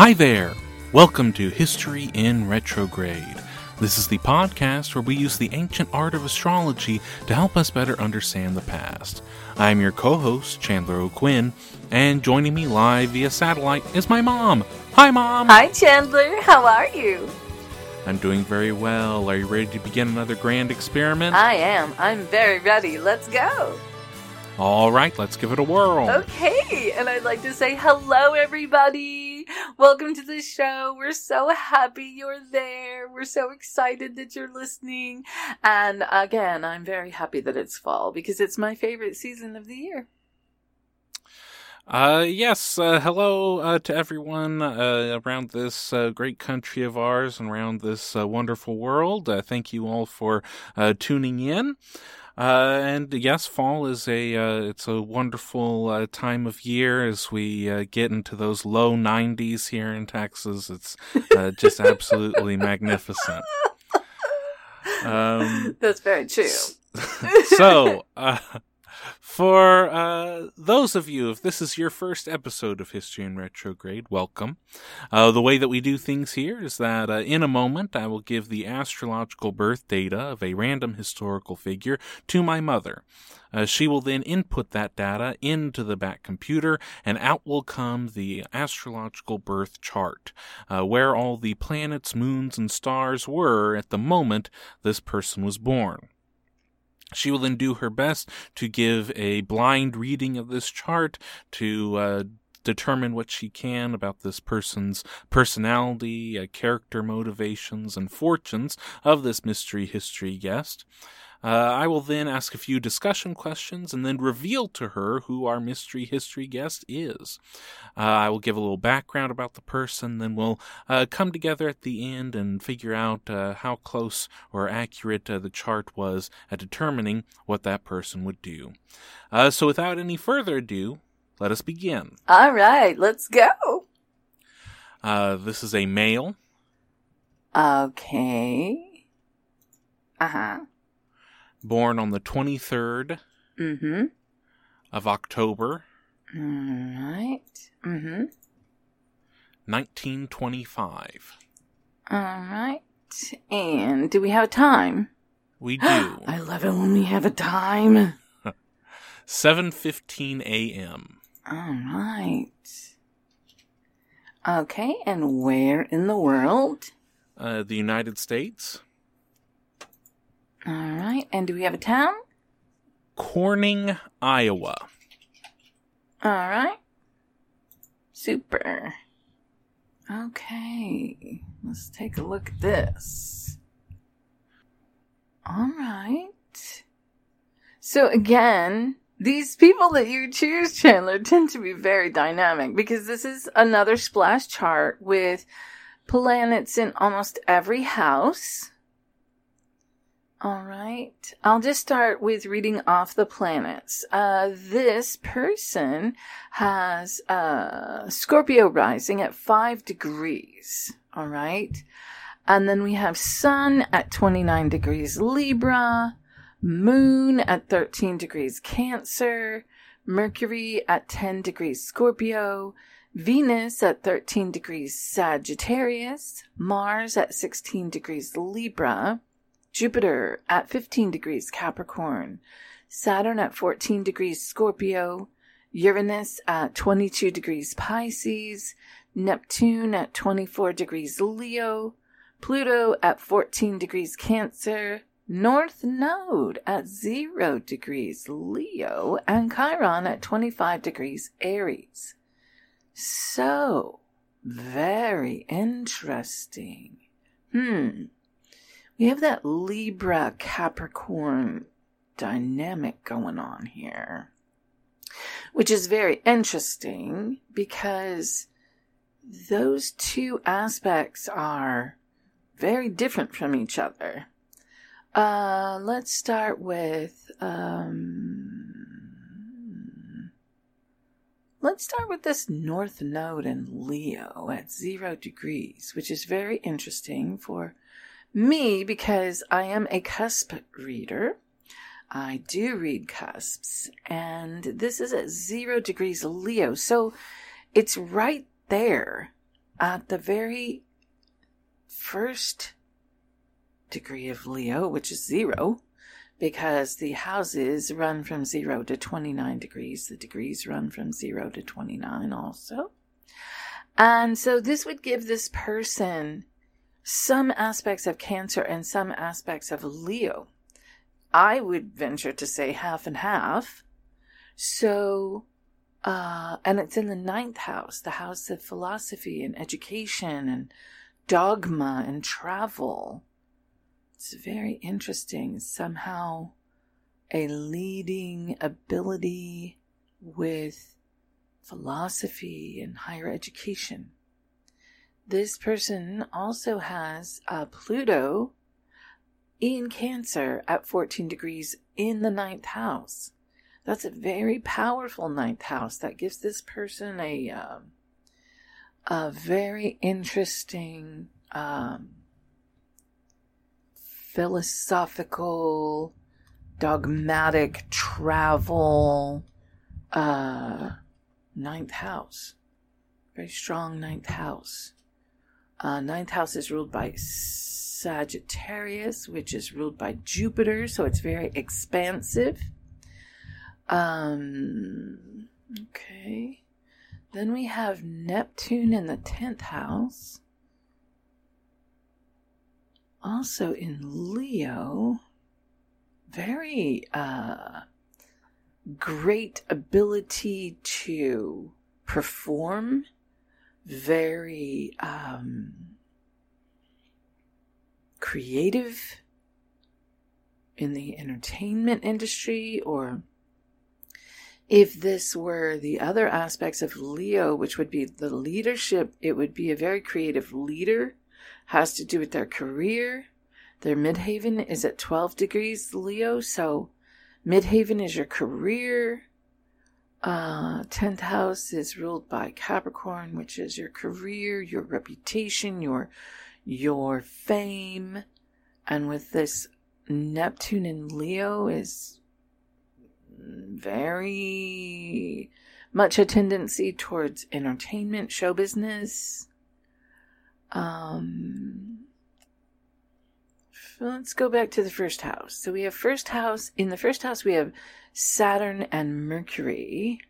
Hi there! Welcome to History in Retrograde. This is the podcast where we use the ancient art of astrology to help us better understand the past. I am your co host, Chandler O'Quinn, and joining me live via satellite is my mom. Hi, Mom! Hi, Chandler. How are you? I'm doing very well. Are you ready to begin another grand experiment? I am. I'm very ready. Let's go. All right, let's give it a whirl. Okay, and I'd like to say hello, everybody. Welcome to the show. We're so happy you're there. We're so excited that you're listening. And again, I'm very happy that it's fall because it's my favorite season of the year. Uh, yes, uh, hello uh, to everyone uh, around this uh, great country of ours and around this uh, wonderful world. Thank you all for tuning in. Uh, and yes, fall is a uh, it's a wonderful uh, time of year as we uh, get into those low 90s here in Texas. It's uh, just absolutely magnificent. Um, That's very true. so, uh, for uh, those of you, if this is your first episode of History in Retrograde, welcome. Uh, the way that we do things here is that uh, in a moment I will give the astrological birth data of a random historical figure to my mother. Uh, she will then input that data into the back computer, and out will come the astrological birth chart, uh, where all the planets, moons, and stars were at the moment this person was born. She will then do her best to give a blind reading of this chart to uh, determine what she can about this person's personality, uh, character motivations, and fortunes of this mystery history guest. Uh, I will then ask a few discussion questions and then reveal to her who our mystery history guest is. Uh, I will give a little background about the person, then we'll uh, come together at the end and figure out uh, how close or accurate uh, the chart was at determining what that person would do. Uh, so, without any further ado, let us begin. All right, let's go. this is a male. Okay. Uh huh. Born on the 23rd Mm hmm. of October, All right. Mm hmm. 1925. All right. And do we have a time? We do. I love it when we have a time. 7:15 a.m. All right. Okay, and where in the world? Uh, the United States, All right, and do we have a town? Corning, Iowa. All right. Super. Okay, let's take a look at this. All right. So again, these people that you choose, Chandler, tend to be very dynamic because this is another splash chart with planets in almost every house. All right. I'll just start with reading off the planets. Uh, this person has uh, Scorpio rising at five degrees. All right. And then we have Sun at 29 degrees Libra, Moon at 13 degrees Cancer, Mercury at 10 degrees Scorpio, Venus at 13 degrees Sagittarius, Mars at 16 degrees Libra, Jupiter at 15 degrees Capricorn, Saturn at 14 degrees Scorpio, Uranus at 22 degrees Pisces, Neptune at 24 degrees Leo, Pluto at 14 degrees Cancer, North Node at 0 degrees Leo, and Chiron at 25 degrees Aries. So, very interesting. Hmm. We have that Libra Capricorn dynamic going on here, which is very interesting because those two aspects are very different from each other. Uh, let's start with, um, let's start with this North Node in Leo at zero degrees, which is very interesting for me because I am a cusp reader. I do read cusps, and this is at zero degrees Leo. So it's right there at the very first degree of Leo, which is zero, because the houses run from zero to 29 degrees. The degrees run from zero to 29 also. And so this would give this person some aspects of Cancer and some aspects of Leo. I would venture to say half and half. So, uh, and it's in the ninth house, the house of philosophy and education and dogma and travel. It's very interesting. Somehow, a leading ability with philosophy and higher education. This person also has a Pluto in Cancer at 14 degrees in the ninth house. That's a very powerful ninth house. That gives this person a um, a very interesting um, philosophical, dogmatic travel uh, ninth house. Very strong ninth house. Uh, ninth house is ruled by Sagittarius, which is ruled by Jupiter, so it's very expansive. Um, okay. Then we have Neptune in the 10th house. Also in Leo. Very uh, great ability to perform very um, creative in the entertainment industry, or if this were the other aspects of Leo, which would be the leadership, it would be a very creative leader, has to do with their career. Their midheaven is at 12 degrees Leo, so midheaven is your career uh, 10th house is ruled by Capricorn, which is your career, your reputation, your your fame. And with this Neptune in Leo is very much a tendency towards entertainment, show business. Um, let's go back to the first house. So we have first house. In the first house, we have Saturn and Mercury.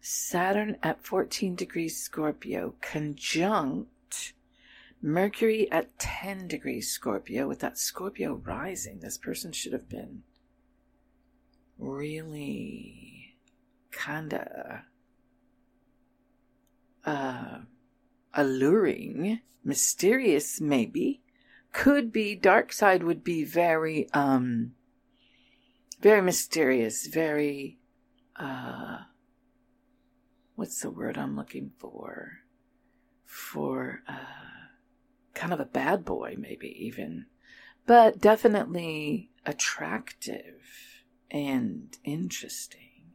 Saturn at 14 degrees Scorpio conjunct Mercury at 10 degrees Scorpio with that Scorpio rising. This person should have been really kinda uh alluring, mysterious maybe. Could be dark side would be very um very mysterious, very, uh, what's the word I'm looking for? For, uh, kind of a bad boy, maybe even, but definitely attractive and interesting.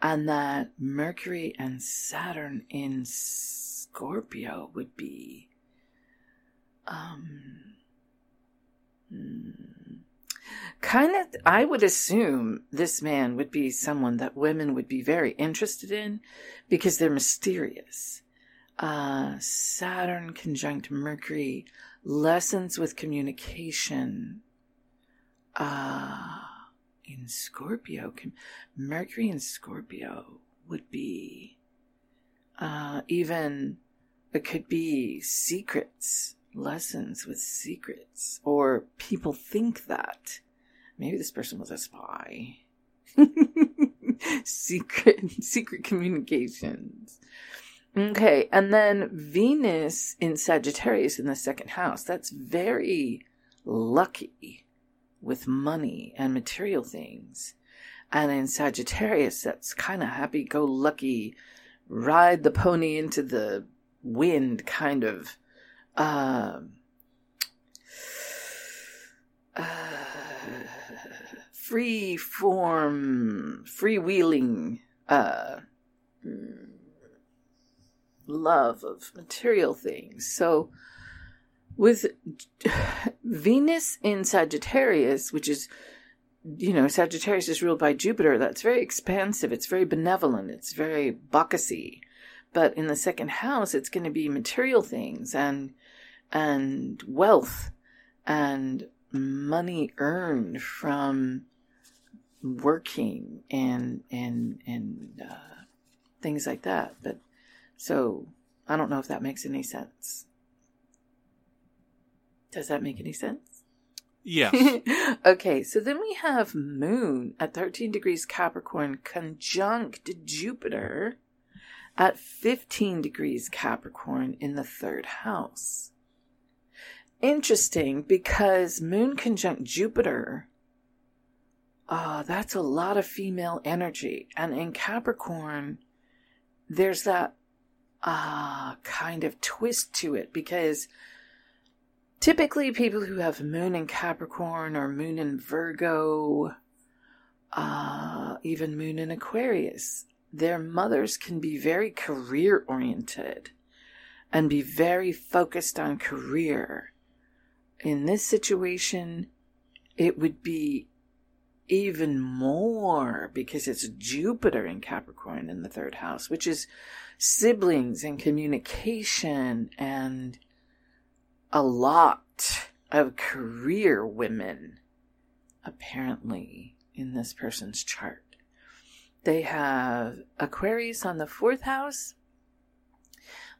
And that Mercury and Saturn in Scorpio would be um, hmm, kind of, I would assume this man would be someone that women would be very interested in because they're mysterious. Uh, Saturn conjunct Mercury, lessons with communication. Uh, in Scorpio, Mercury in Scorpio would be uh, even it could be secrets, lessons with secrets, or people think that maybe this person was a spy. secret, secret communications. Okay, and then Venus in Sagittarius in the second house. That's very lucky with money and material things. And in Sagittarius, that's kind of happy go lucky, ride the pony into the wind kind of uh, uh, free form, freewheeling uh, love of material things. So, with Venus in Sagittarius, which is, you know, Sagittarius is ruled by Jupiter, that's very expansive, it's very benevolent, it's very Bacchusy. But in the second house, it's going to be material things and and wealth and money earned from working and and and uh, things like that. But so I don't know if that makes any sense. Does that make any sense? Yes. okay, so then we have Moon at 13 degrees Capricorn conjunct Jupiter at 15 degrees Capricorn in the third house. Interesting because Moon conjunct Jupiter, uh, that's a lot of female energy. And in Capricorn, there's that uh, kind of twist to it because typically people who have moon in Capricorn or moon in Virgo, uh, even moon in Aquarius, their mothers can be very career oriented and be very focused on career. In this situation, it would be even more because it's Jupiter in Capricorn in the third house, which is siblings and communication and a lot of career women, apparently, in this person's chart. They have Aquarius on the fourth house.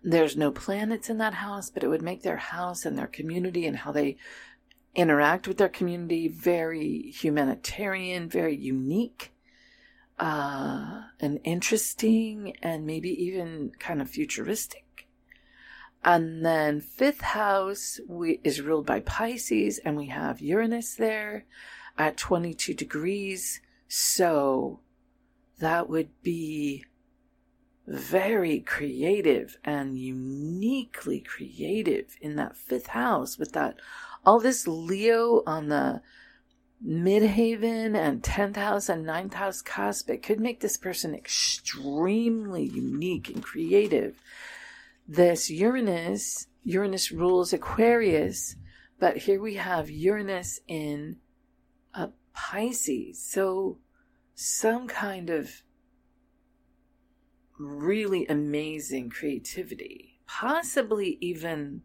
There's no planets in that house, but it would make their house and their community and how they interact with their community very humanitarian, very unique, uh, and interesting, and maybe even kind of futuristic. And then fifth house we, is ruled by Pisces, and we have Uranus there at 22 degrees. So that would be very creative and uniquely creative in that fifth house with that all this Leo on the midheaven and 10th house and 9th house cusp. It could make this person extremely unique and creative this Uranus, Uranus rules Aquarius, but here we have Uranus in a Pisces. So some kind of really amazing creativity, possibly even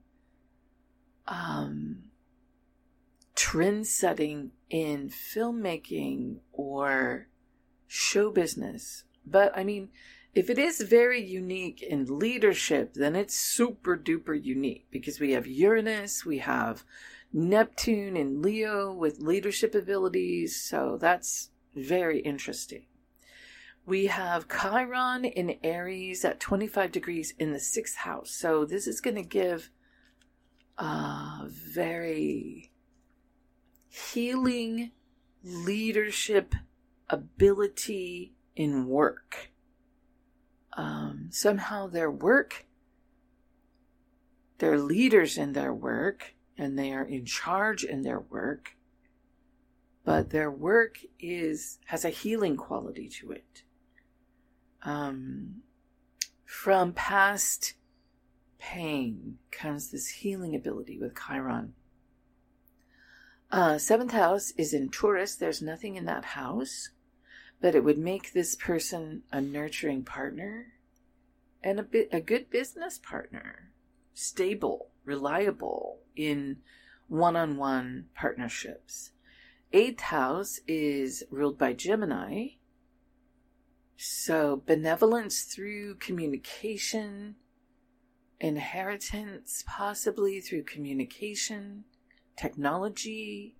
um, trend setting in filmmaking or show business. But I mean, if it is very unique in leadership, then it's super duper unique because we have Uranus, we have Neptune in Leo with leadership abilities. So that's very interesting. We have Chiron in Aries at 25 degrees in the sixth house. So this is going to give a very healing leadership ability in work um, somehow their work, they're leaders in their work and they are in charge in their work, but their work is has a healing quality to it. Um, from past pain comes this healing ability with Chiron. Uh, seventh house is in Taurus. There's nothing in that house, but it would make this person a nurturing partner and a bit a good business partner, stable, reliable in one-on-one partnerships. Eighth house is ruled by Gemini. So benevolence through communication, inheritance possibly through communication, technology,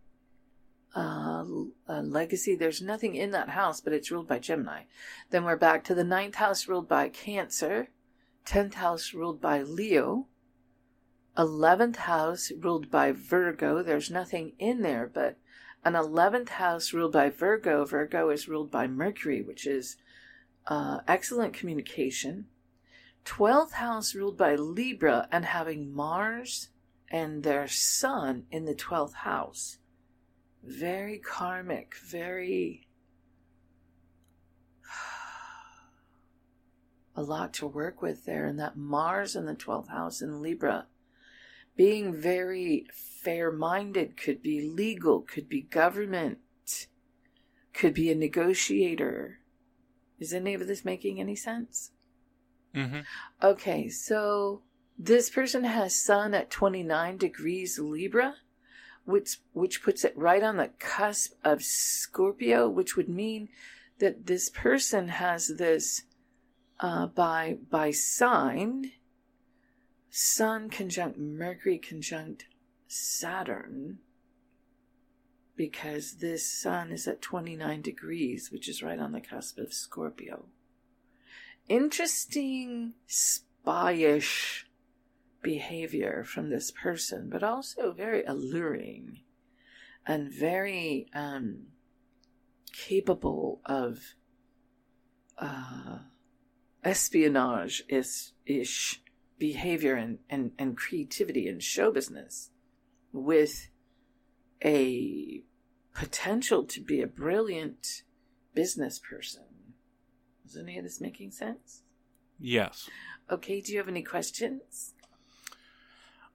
uh, legacy. There's nothing in that house, but it's ruled by Gemini. Then we're back to the ninth house ruled by Cancer, tenth house ruled by Leo, eleventh house ruled by Virgo. There's nothing in there, but an eleventh house ruled by Virgo. Virgo is ruled by Mercury, which is uh, excellent communication. Twelfth house ruled by Libra and having Mars and their sun in the 12th house. Very karmic, very. a lot to work with there. And that Mars in the 12th house in Libra, being very fair minded, could be legal, could be government, could be a negotiator. Is any of this making any sense? Mm-hmm. Okay, so this person has Sun at 29 degrees Libra, which, which puts it right on the cusp of Scorpio, which would mean that this person has this uh, by by sign Sun conjunct Mercury conjunct Saturn because this Sun is at 29 degrees, which is right on the cusp of Scorpio. Interesting spyish behavior from this person, but also very alluring and very um, capable of uh, espionage ish behavior and, and, and creativity and show business with a potential to be a brilliant business person. Is any of this making sense? Yes. Okay, do you have any questions?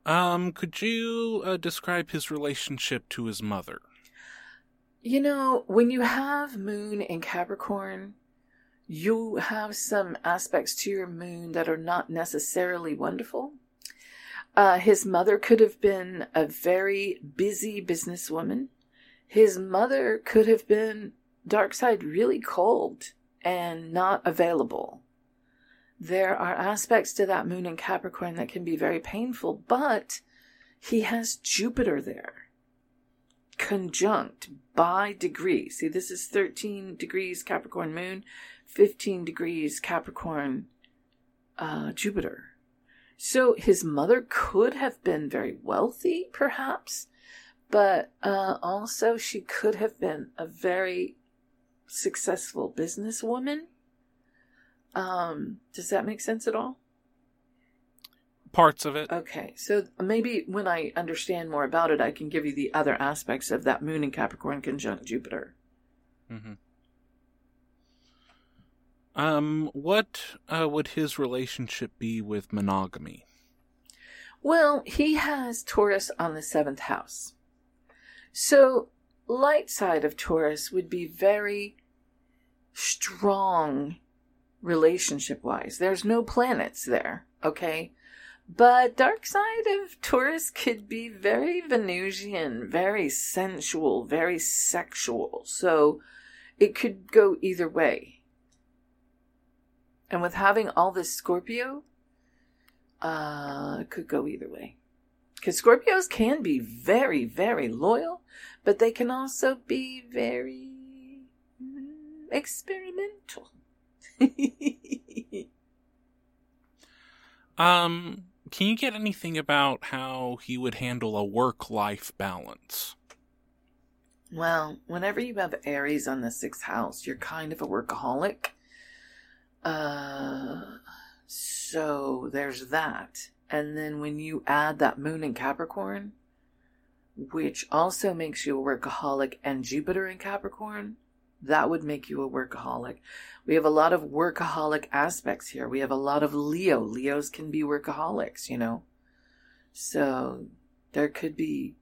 Um, could you uh, describe his relationship to his mother? You know, when you have moon in Capricorn, you have some aspects to your moon that are not necessarily wonderful. Uh, his mother could have been a very busy businesswoman. His mother could have been dark side really cold and not available there are aspects to that moon in Capricorn that can be very painful, but he has Jupiter there, conjunct by degree. See, this is 13 degrees Capricorn moon, 15 degrees Capricorn uh, Jupiter. So his mother could have been very wealthy, perhaps, but uh, also she could have been a very successful businesswoman um, does that make sense at all? Parts of it. Okay, so maybe when I understand more about it, I can give you the other aspects of that moon in Capricorn conjunct Jupiter. Mm-hmm. Um, what uh, would his relationship be with monogamy? Well, he has Taurus on the seventh house. So, light side of Taurus would be very strong relationship wise. There's no planets there, okay? But dark side of Taurus could be very Venusian, very sensual, very sexual. So it could go either way. And with having all this Scorpio, uh, it could go either way. Because Scorpios can be very, very loyal, but they can also be very mm, experimental. um, can you get anything about how he would handle a work life balance? Well, whenever you have Aries on the sixth house, you're kind of a workaholic. Uh, so there's that. And then when you add that moon in Capricorn, which also makes you a workaholic and Jupiter in Capricorn, that would make you a workaholic. We have a lot of workaholic aspects here. We have a lot of Leo. Leos can be workaholics, you know? So there could be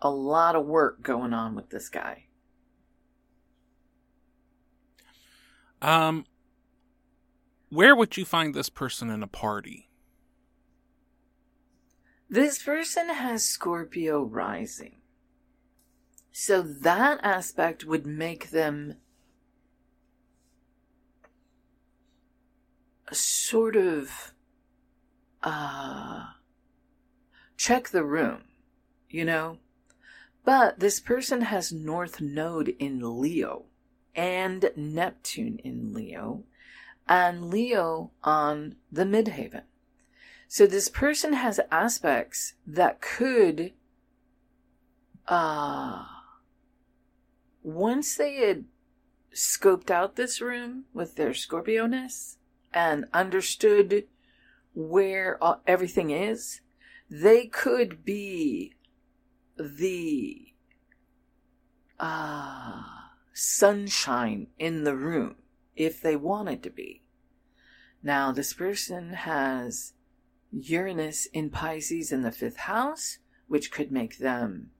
a lot of work going on with this guy. Um, where would you find this person in a party? This person has Scorpio rising. So that aspect would make them a sort of uh check the room, you know? But this person has North Node in Leo and Neptune in Leo and Leo on the midheaven. So this person has aspects that could, uh, once they had scoped out this room with their Scorpioness and understood where everything is, they could be the uh, sunshine in the room if they wanted to be. Now, this person has Uranus in Pisces in the fifth house, which could make them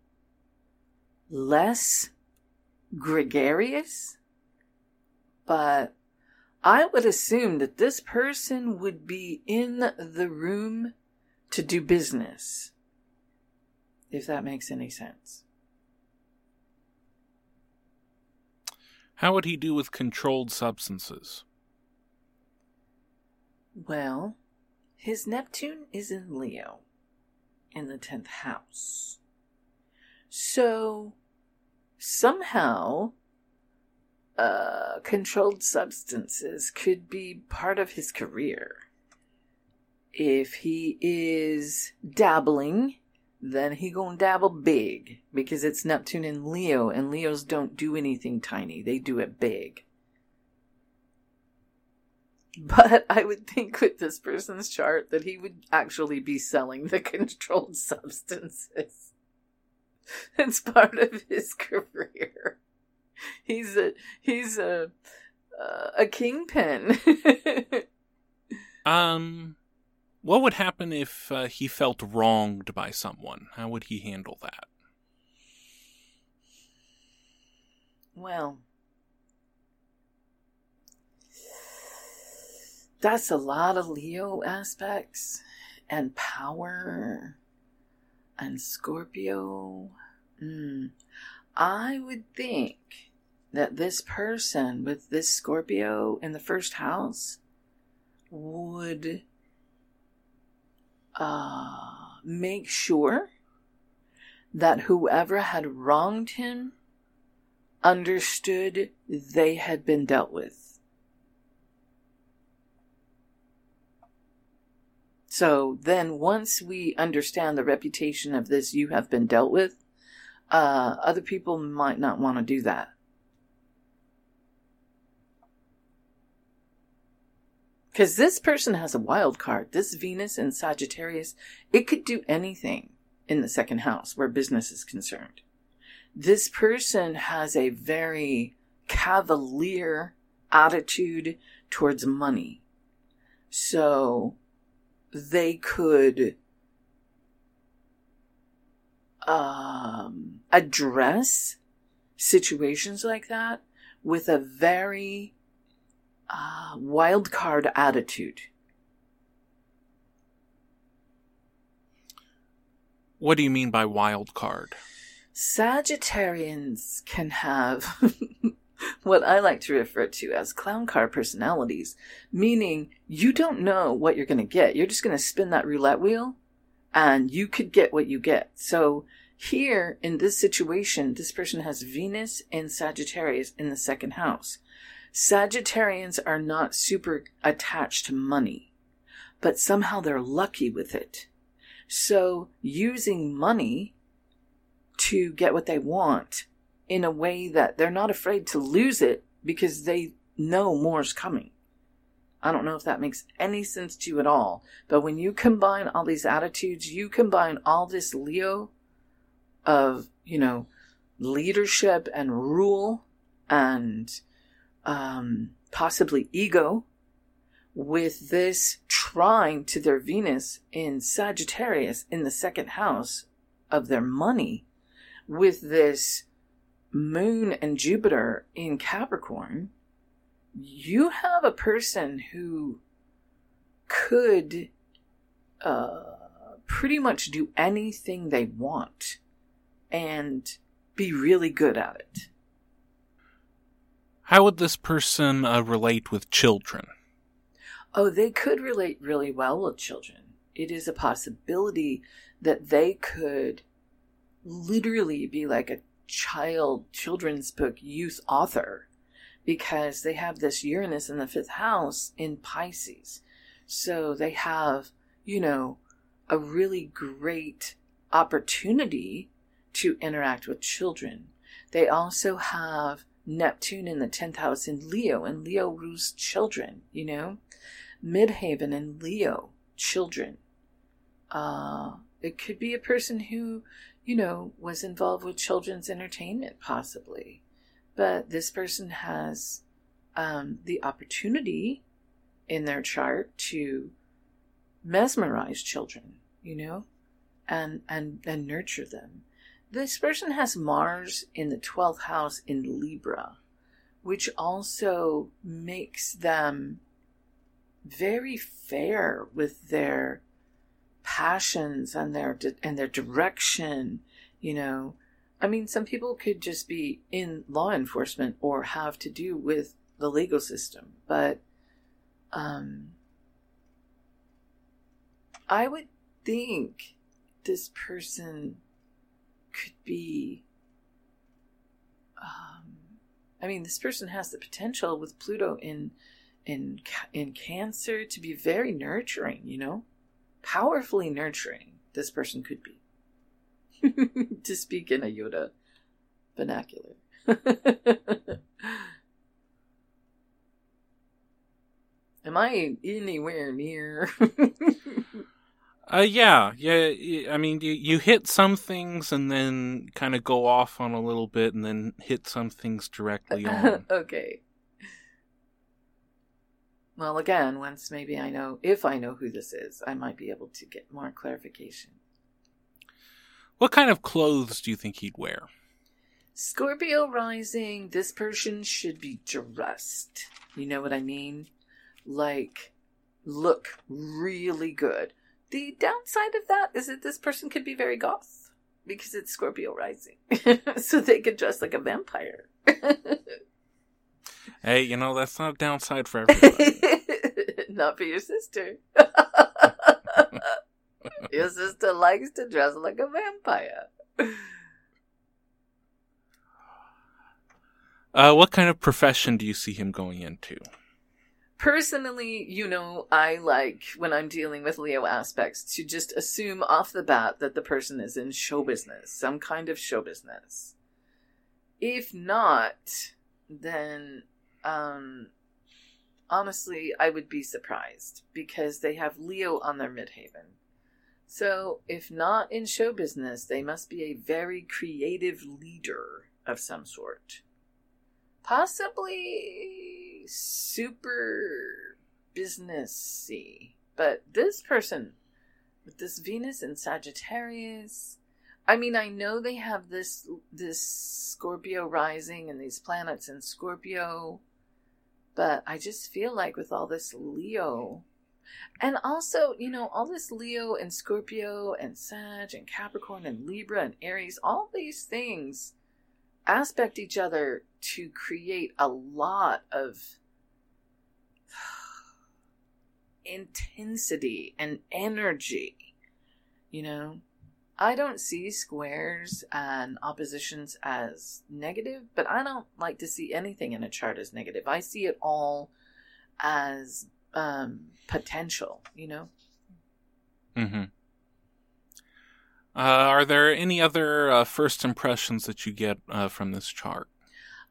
less gregarious. But I would assume that this person would be in the room to do business, if that makes any sense. How would he do with controlled substances? Well, his Neptune is in Leo in the 10th house. So, somehow, uh, controlled substances could be part of his career. If he is dabbling, then he gonna dabble big because it's Neptune in Leo, and Leos don't do anything tiny; they do it big. But I would think with this person's chart that he would actually be selling the controlled substances. It's part of his career. He's a he's a uh, a kingpin. um, what would happen if uh, he felt wronged by someone? How would he handle that? Well, that's a lot of Leo aspects and power and Scorpio. Mm. I would think that this person with this Scorpio in the first house would uh, make sure that whoever had wronged him understood they had been dealt with. So then, once we understand the reputation of this, you have been dealt with, uh, other people might not want to do that. Because this person has a wild card. This Venus in Sagittarius, it could do anything in the second house where business is concerned. This person has a very cavalier attitude towards money. So they could um, address situations like that with a very uh, wild card attitude. What do you mean by wild card? Sagittarians can have what I like to refer to as clown car personalities, meaning you don't know what you're going to get. You're just going to spin that roulette wheel and you could get what you get. So here in this situation, this person has Venus and Sagittarius in the second house. Sagittarians are not super attached to money, but somehow they're lucky with it. So using money to get what they want in a way that they're not afraid to lose it because they know more's coming. I don't know if that makes any sense to you at all, but when you combine all these attitudes, you combine all this Leo of, you know, leadership and rule and um, possibly ego, with this trine to their Venus in Sagittarius in the second house of their money, with this moon and Jupiter in Capricorn, you have a person who could uh, pretty much do anything they want and be really good at it. How would this person uh, relate with children? Oh, they could relate really well with children. It is a possibility that they could literally be like a child children's book youth author because they have this Uranus in the fifth house in Pisces. So they have, you know, a really great opportunity to interact with children. They also have Neptune in the 10th house in Leo, and Leo rules children, you know? Midheaven in Leo, children. Uh, it could be a person who, you know, was involved with children's entertainment, possibly. But this person has um, the opportunity in their chart to mesmerize children, you know, and, and, and nurture them. This person has Mars in the 12th house in Libra, which also makes them very fair with their passions and their and their direction, you know. I mean, some people could just be in law enforcement or have to do with the legal system, but um I would think this person could be um, I mean this person has the potential with Pluto in in in Cancer to be very nurturing, you know? Powerfully nurturing this person could be. to speak in a Yoda vernacular. Am I anywhere near? Uh, yeah, yeah. I mean, you you hit some things and then kind of go off on a little bit, and then hit some things directly on. okay. Well, again, once maybe I know if I know who this is, I might be able to get more clarification. What kind of clothes do you think he'd wear? Scorpio rising. This person should be dressed. You know what I mean? Like, look really good the downside of that is that this person could be very goth because it's Scorpio rising. so they could dress like a vampire. hey, you know, that's not a downside for everybody. not for your sister. your sister likes to dress like a vampire. Uh, what kind of profession do you see him going into? Personally, you know, I like when I'm dealing with Leo aspects to just assume off the bat that the person is in show business, some kind of show business. If not, then um honestly, I would be surprised because they have Leo on their midheaven. So, if not in show business, they must be a very creative leader of some sort. Possibly super businessy. But this person with this Venus and Sagittarius, I mean, I know they have this this Scorpio rising and these planets in Scorpio, but I just feel like with all this Leo, and also, you know, all this Leo and Scorpio and Sag and Capricorn and Libra and Aries, all these things aspect each other to create a lot of intensity and energy. You know, I don't see squares and oppositions as negative, but I don't like to see anything in a chart as negative. I see it all as um, potential, you know? Mm-hmm. Uh, are there any other uh, first impressions that you get uh, from this chart?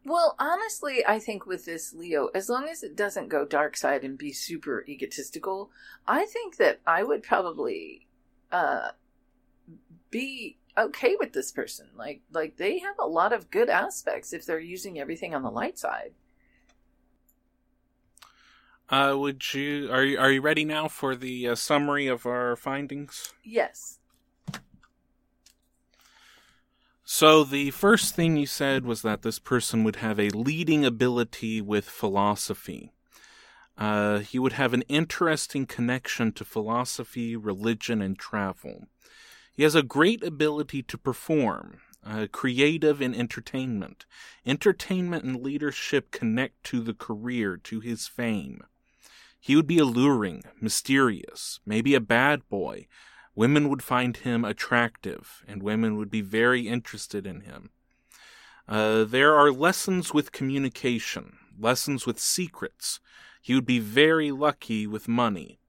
Well, honestly, I think with this Leo, as long as it doesn't go dark side and be super egotistical, I think that I would probably uh, be okay with this person. Like like they have a lot of good aspects if they're using everything on the light side. Uh, would you are you are you ready now for the uh, summary of our findings? Yes. So the first thing you said was that this person would have a leading ability with philosophy. Uh, he would have an interesting connection to philosophy, religion, and travel. He has a great ability to perform, uh, creative in entertainment. Entertainment and leadership connect to the career, to his fame. He would be alluring, mysterious, maybe a bad boy. Women would find him attractive, and women would be very interested in him. Uh, there are lessons with communication, lessons with secrets. He would be very lucky with money.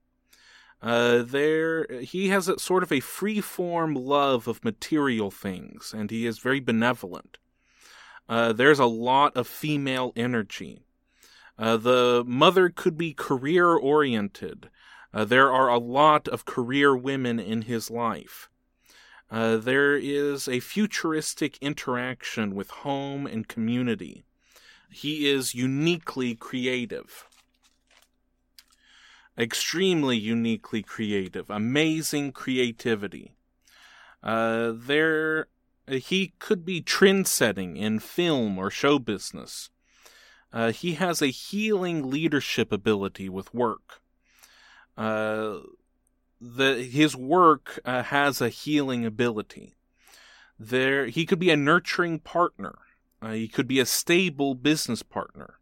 Uh, there, he has a sort of a free-form love of material things, and he is very benevolent. Uh, there's a lot of female energy. Uh, the mother could be career oriented. Uh, there are a lot of career women in his life. Uh, there is a futuristic interaction with home and community. He is uniquely creative. Extremely uniquely creative. Amazing creativity. Uh, there, he could be trend setting in film or show business. Uh, he has a healing leadership ability with work. Uh, the his work uh, has a healing ability. There, he could be a nurturing partner. Uh, he could be a stable business partner.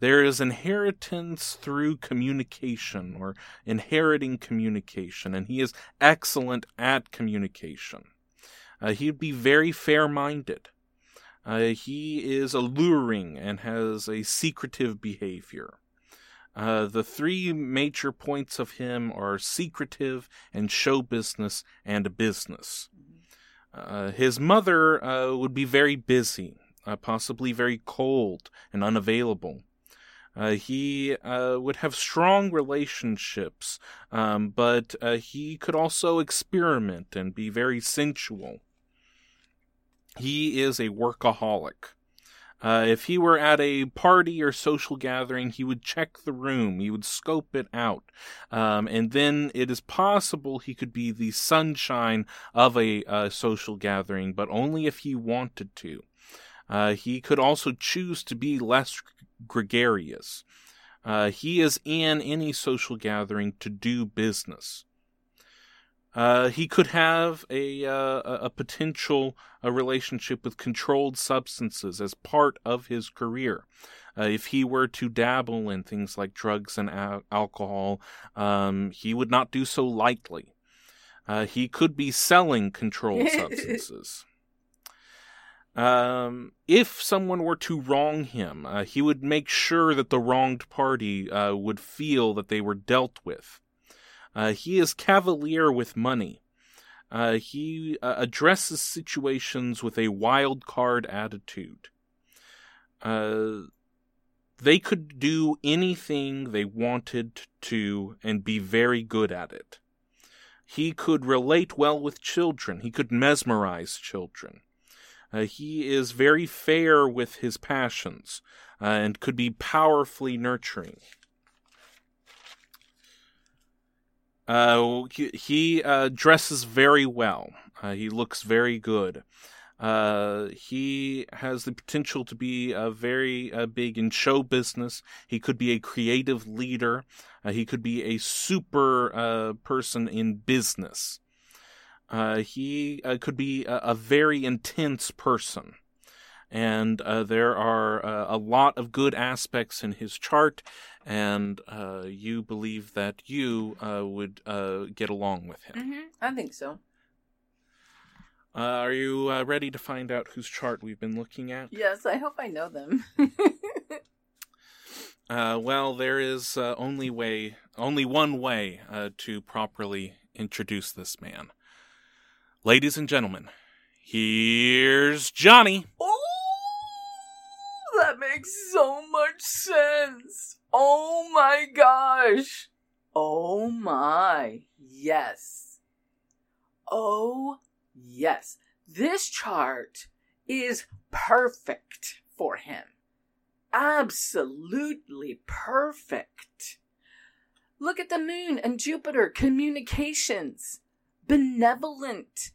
There is inheritance through communication or inheriting communication, and he is excellent at communication. Uh, he'd be very fair minded. Uh, he is alluring and has a secretive behavior. Uh, the three major points of him are secretive and show business and business. Uh, his mother uh, would be very busy, uh, possibly very cold and unavailable. Uh, he would have strong relationships, um, but he could also experiment and be very sensual. He is a workaholic. Uh, if he were at a party or social gathering, he would check the room, he would scope it out, um, and then it is possible he could be the sunshine of a social gathering, but only if he wanted to. Uh, he could also choose to be less gregarious. Uh, he is in any social gathering to do business. Uh, he could have a uh, a potential a relationship with controlled substances as part of his career. Uh, if he were to dabble in things like drugs and a- alcohol, um, he would not do so lightly. Uh, he could be selling controlled substances. Um, if someone were to wrong him, uh, he would make sure that the wronged party uh, would feel that they were dealt with. Uh, he is cavalier with money. Uh, he uh, addresses situations with a wild card attitude. Uh, they could do anything they wanted to and be very good at it. He could relate well with children. He could mesmerize children. Uh, he is very fair with his passions uh, and could be powerfully nurturing. Uh, he, he uh, dresses very well. Uh, he looks very good. Uh, he has the potential to be uh, very uh, big in show business. He could be a creative leader. Uh, he could be a super uh, person in business. Uh, he could be a, a, very intense person. And uh, there are uh, a lot of good aspects in his chart, and uh, you believe that you uh, would uh, get along with him. Mm-hmm. I think so. Uh, are you uh, ready to find out whose chart we've been looking at? Yes, I hope I know them. uh, well, there is uh, only way, only one way uh, to properly introduce this man. Ladies and gentlemen, here's Johnny. Oh, that makes so much sense. Oh my gosh. Oh my. Yes. Oh, yes. this chart is perfect for him. Absolutely perfect. Look at the moon and Jupiter, communications, benevolent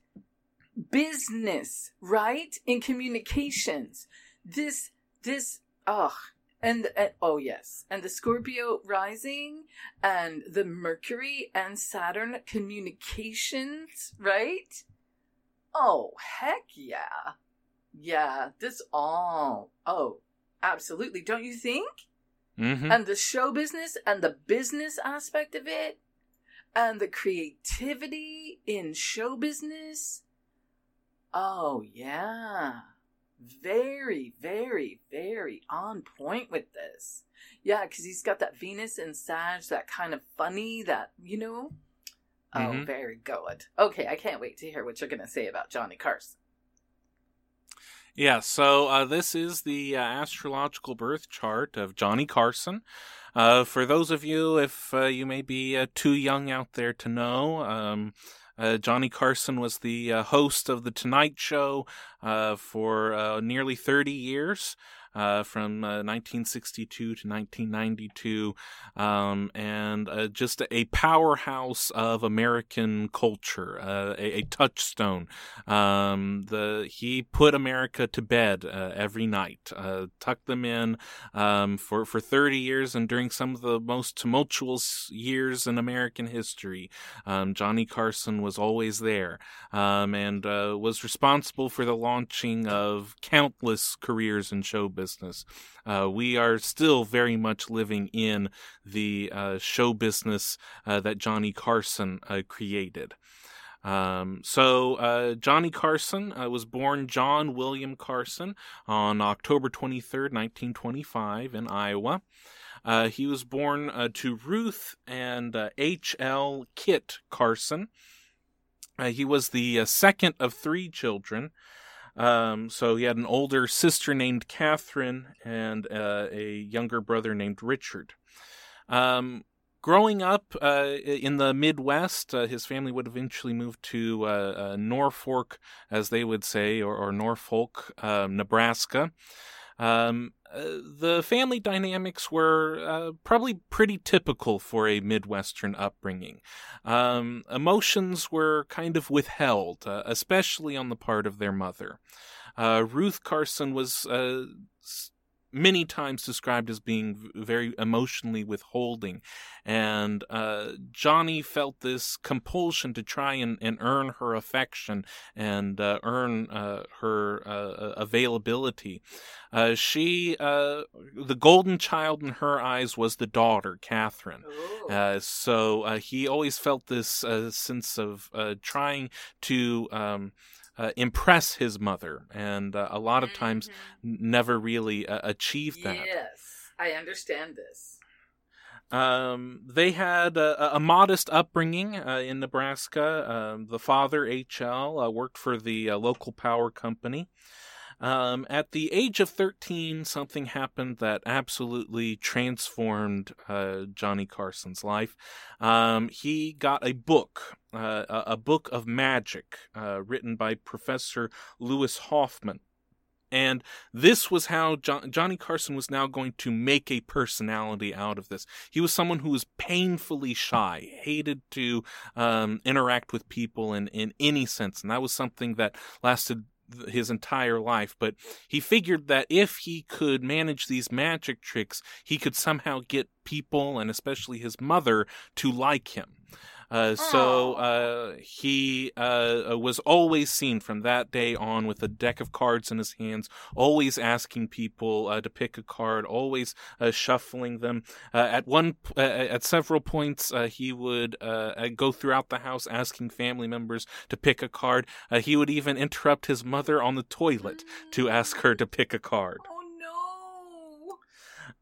business, right? In communications. This, this, ugh. And, and oh yes, and the Scorpio rising and the Mercury and Saturn communications, right? Oh, heck yeah. Yeah, this all. Oh, absolutely. Don't you think? Mm-hmm. And the show business and the business aspect of it and the creativity in show business. Oh, yeah. Very, very, very on point with this. Yeah, because he's got that Venus and Sag, that kind of funny, that, you know? Oh, Mhm. very good. Okay, I can't wait to hear what you're going to say about Johnny Carson. Yeah, so uh, this is the uh, astrological birth chart of Johnny Carson. Uh, for those of you, if uh, you may be uh, too young out there to know, um, uh, Johnny Carson was the uh, host of The Tonight Show uh, for uh, nearly 30 years. Uh, from uh, 1962 to 1992, um, and uh, just a powerhouse of American culture, uh, a, a touchstone um, the he put America to bed uh, every night, uh, tucked them in um, for for thirty years, and during some of the most tumultuous years in American history, um, Johnny Carson was always there um, and was responsible for the launching of countless careers in show business. Uh, we are still very much living in the uh, show business uh, that Johnny Carson uh, created. Um, so uh, Johnny Carson uh, was born John William Carson on October 23rd, 1925, in Iowa. Uh, he was born uh, to Ruth and H.L. Kit Carson. He was the second of three children. Um, so he had an older sister named Catherine and uh, a younger brother named Richard. Um, growing up uh, in the Midwest, uh, his family would eventually move to uh, uh, Norfolk, as they would say, or, or Norfolk, um, Nebraska. Um, uh, the family dynamics were uh, probably pretty typical for a Midwestern upbringing. Um, emotions were kind of withheld, uh, especially on the part of their mother. Uh, Ruth Carson was uh, many times described as being very emotionally withholding, and uh, Johnny felt this compulsion to try and, and earn her affection and uh, earn uh, her uh, availability. Uh, she, uh, the golden child in her eyes, was the daughter, Catherine. Oh. Uh, so uh, he always felt this uh, sense of uh, trying to um, uh, impress his mother, and uh, a lot of times n- never really uh, achieved that. Yes, I understand this. Um, they had a, a modest upbringing uh, in Nebraska. Um, the father, H.L., uh, worked for the uh, local power company. Um, at the age of 13, something happened that absolutely transformed uh, Johnny Carson's life. Um, he got a book, uh, a book of magic, uh, written by Professor Lewis Hoffman. And this was how jo- Johnny Carson was now going to make a personality out of this. He was someone who was painfully shy, hated to um, interact with people in, in any sense. And that was something that lasted his entire life. But he figured that if he could manage these magic tricks, he could somehow get people, and especially his mother, to like him. Uh, so uh, he uh, was always seen from that day on with a deck of cards in his hands, always asking people uh, to pick a card, always uh, shuffling them. Uh, at one, uh, at several points, uh, he would uh, uh, go throughout the house asking family members to pick a card. Uh, he would even interrupt his mother on the toilet to ask her to pick a card.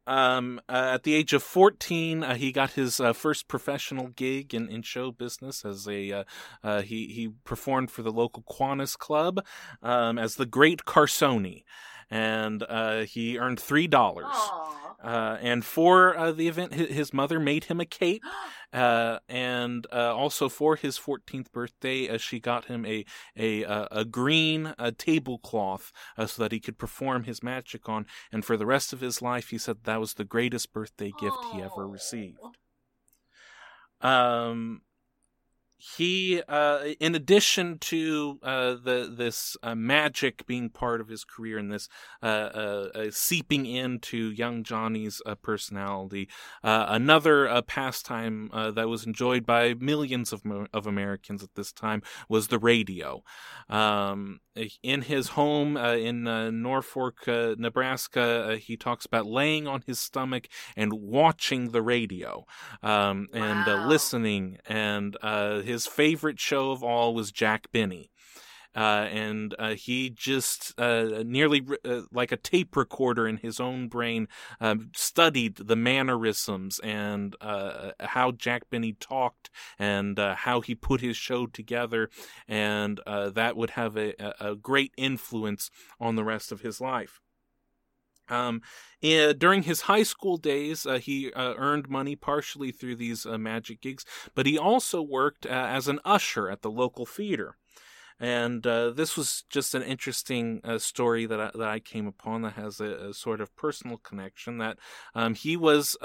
Um, uh, at the age of 14, uh, he got his uh, first professional gig in, in show business as a uh, uh, he he performed for the local Kiwanis Club um, as the Great Carsoni. And uh, he earned three dollars. Uh, and for uh, the event, hi- his mother made him a cape, uh, and uh, also for his 14th birthday, uh, she got him a a a green tablecloth uh, so that he could perform his magic on. And for the rest of his life, he said that was the greatest birthday gift he ever received. Um, he, uh, in addition to uh, the this uh, magic being part of his career and this uh, uh, uh, seeping into young Johnny's uh, personality, uh, another uh, pastime uh, that was enjoyed by millions of of Americans at this time was the radio. Um, in his home uh, in uh, Norfolk, uh, Nebraska, uh, he talks about laying on his stomach and watching the radio um, and uh, Wow. listening. And uh, his favorite show of all was Jack Benny. Uh, and uh, he just uh, nearly uh, like a tape recorder in his own brain um, studied the mannerisms and uh, how Jack Benny talked and uh, how he put his show together, and that would have a, a great influence on the rest of his life. Um, eh, during his high school days, uh, he uh, earned money partially through these uh, magic gigs, but he also worked uh, as an usher at the local theater. And uh, this was just an interesting uh, story that I, that I came upon that has a, a sort of personal connection. That um, he was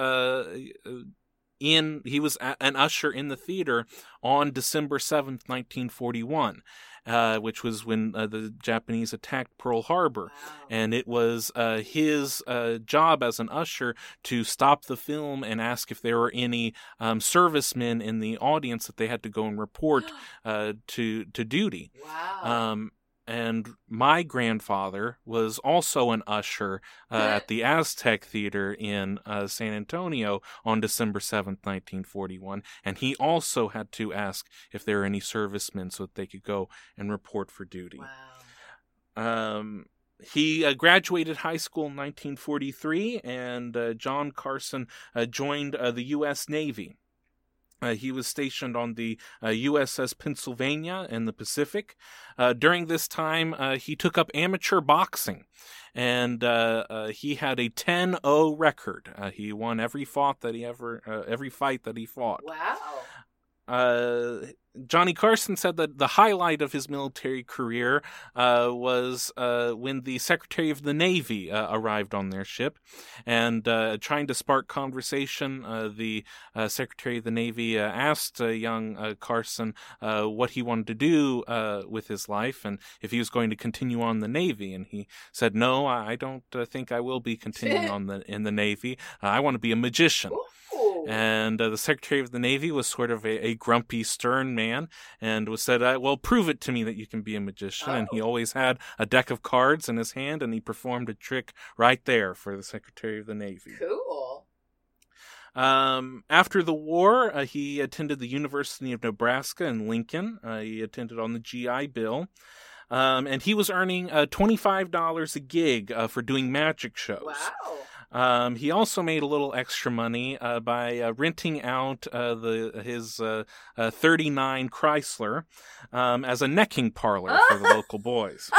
in he was a- an usher in the theater on December seventh, nineteen forty one, uh, which was when uh, the Japanese attacked Pearl Harbor and it was uh, his uh, job as an usher to stop the film and ask if there were any um, servicemen in the audience that they had to go and report uh, to to duty. Wow. Um, and my grandfather was also an usher uh, at the Aztec Theater in uh, San Antonio on December 7th, 1941. And he also had to ask if there were any servicemen so that they could go and report for duty. wow. Um, he uh, graduated high school in 1943, and uh, John Carson uh, joined uh, the U.S. Navy. Uh, he was stationed on the uh, USS Pennsylvania in the Pacific. Uh, during this time, uh, he took up amateur boxing, and uh, uh, he had a 10-0 record. Uh, he won every fought that he ever, uh, every fight that he fought. Wow. Johnny Carson said that the highlight of his military career uh, was uh, when the Secretary of the Navy uh, arrived on their ship, and uh, trying to spark conversation, uh, the uh, Secretary of the Navy uh, asked uh, young uh, Carson uh, what he wanted to do uh, with his life and if he was going to continue on the Navy, and he said, "No, I don't uh, think I will be continuing on the in the Navy. Uh, I want to be a magician." Ooh. And uh, the Secretary of the Navy was sort of a, a grumpy, stern man, and was said, uh, "Well, prove it to me that you can be a magician." And he Oh. always had a deck of cards in his hand, and he performed a trick right there for the Secretary of the Navy. Cool. Um, after the war, uh, he attended the University of Nebraska in Lincoln. Uh, he attended on the GI Bill. Um, and he was earning uh, $25 a gig uh, for doing magic shows. Wow. Um, he also made a little extra money uh, by uh, renting out uh, the his uh, uh, 39 Chrysler um, as a necking parlor for the local boys.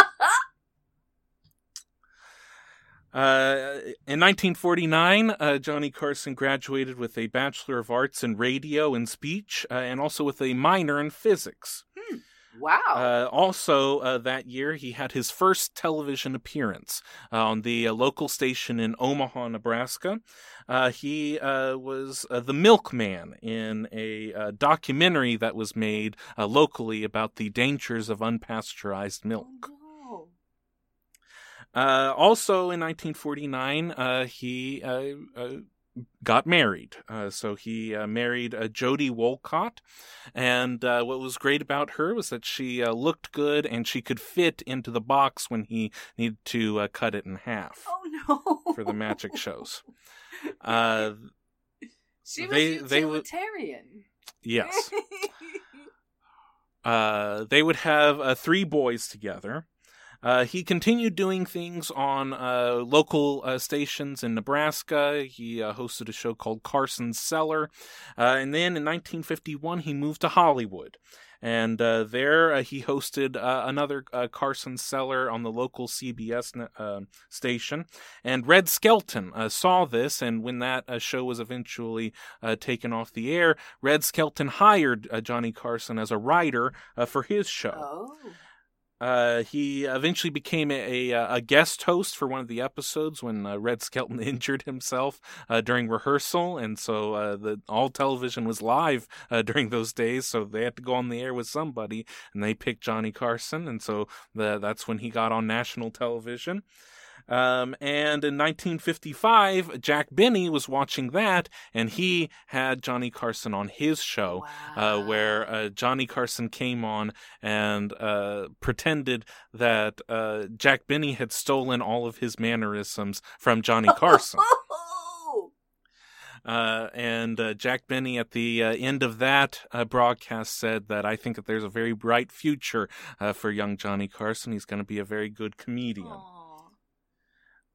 Uh, in 1949, uh, Johnny Carson graduated with a Bachelor of Arts in Radio and Speech, and also with a minor in physics. Wow. Uh, also, uh, that year, he had his first television appearance uh, on the uh, local station in Omaha, Nebraska. Uh, he uh, was uh, the milkman in a uh, documentary that was made uh, locally about the dangers of unpasteurized milk. Oh, Uh, also in 1949, uh, he uh, uh, got married. Uh, so he uh, married uh, Jody Wolcott. And uh, what was great about her was that she uh, looked good and she could fit into the box when he needed to uh, cut it in half Oh no. for the magic shows. Uh, she was they- they would- yes. Uh, they would have uh, three boys together. Uh, he continued doing things on uh, local uh, stations in Nebraska. He uh, hosted a show called Carson's Cellar. Uh, and then in 1951, he moved to Hollywood. And there he hosted another uh, Carson Cellar on the local CBS uh, station. And Red Skelton saw this, and when that show was eventually taken off the air, Red Skelton hired Johnny Carson as a writer for his show. Oh. Uh, he eventually became a, a, a, guest host for one of the episodes when uh, Red Skelton injured himself uh, during rehearsal, and so uh, the all television was live uh, during those days. So they had to go on the air with somebody, and they picked Johnny Carson, and so the, that's when he got on national television. Um, and in 1955, Jack Benny was watching that, and he had Johnny Carson on his show, wow. uh, where uh, Johnny Carson came on and uh, pretended that uh, Jack Benny had stolen all of his mannerisms from Johnny Carson. Uh, and uh, Jack Benny at the uh, end of that uh, broadcast said that I think that there's a very bright future uh, for young Johnny Carson. He's going to be a very good comedian. Aww.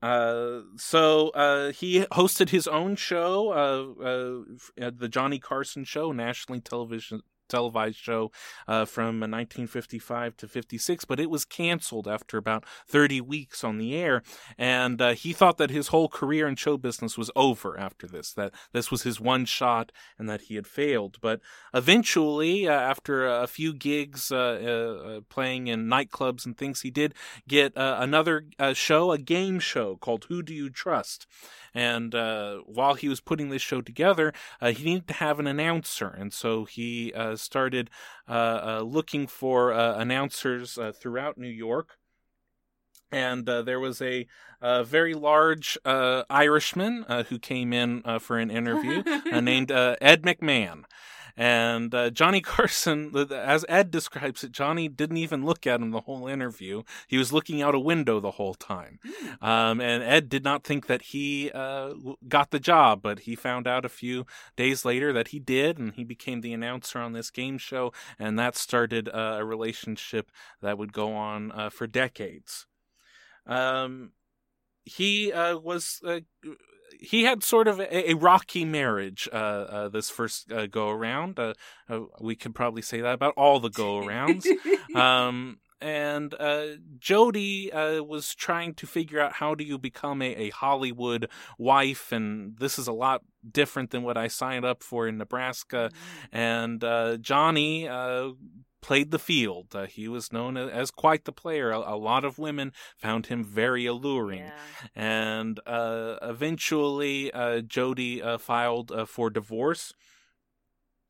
Uh, so uh, he hosted his own show, uh, uh the Johnny Carson Show, nationally television televised show uh, from 1955 to 56, but it was canceled after about 30 weeks on the air. And uh, he thought that his whole career in show business was over after this, that this was his one shot and that he had failed. But eventually, uh, after a few gigs uh, uh, playing in nightclubs and things, he did get another show, a game show called Who Do You Trust? And uh, while he was putting this show together, uh, he needed to have an announcer, and so he uh, started uh, uh, looking for uh, announcers uh, throughout New York. And uh, there was a, a, very large uh, Irishman who came in for an interview named Ed McMahon. And uh, Johnny Carson, as Ed describes it, Johnny didn't even look at him the whole interview. He was looking out a window the whole time. Hmm. Um, and Ed did not think that he uh, got the job, but he found out a few days later that he did, and he became the announcer on this game show. And that started uh, a relationship that would go on uh, for decades. Um, he uh, was uh, he had sort of a, a rocky marriage uh, uh, this first uh, go around. Uh, uh, we could probably say that about all the go arounds. um, and uh, Jody was trying to figure out how do you become a, a Hollywood wife, and this is a lot different than what I signed up for in Nebraska. Mm-hmm. And Johnny played the field. Uh, he was known as quite the player. A, a lot of women found him very alluring. Yeah. And uh, eventually, uh, Jody uh, filed uh, for divorce.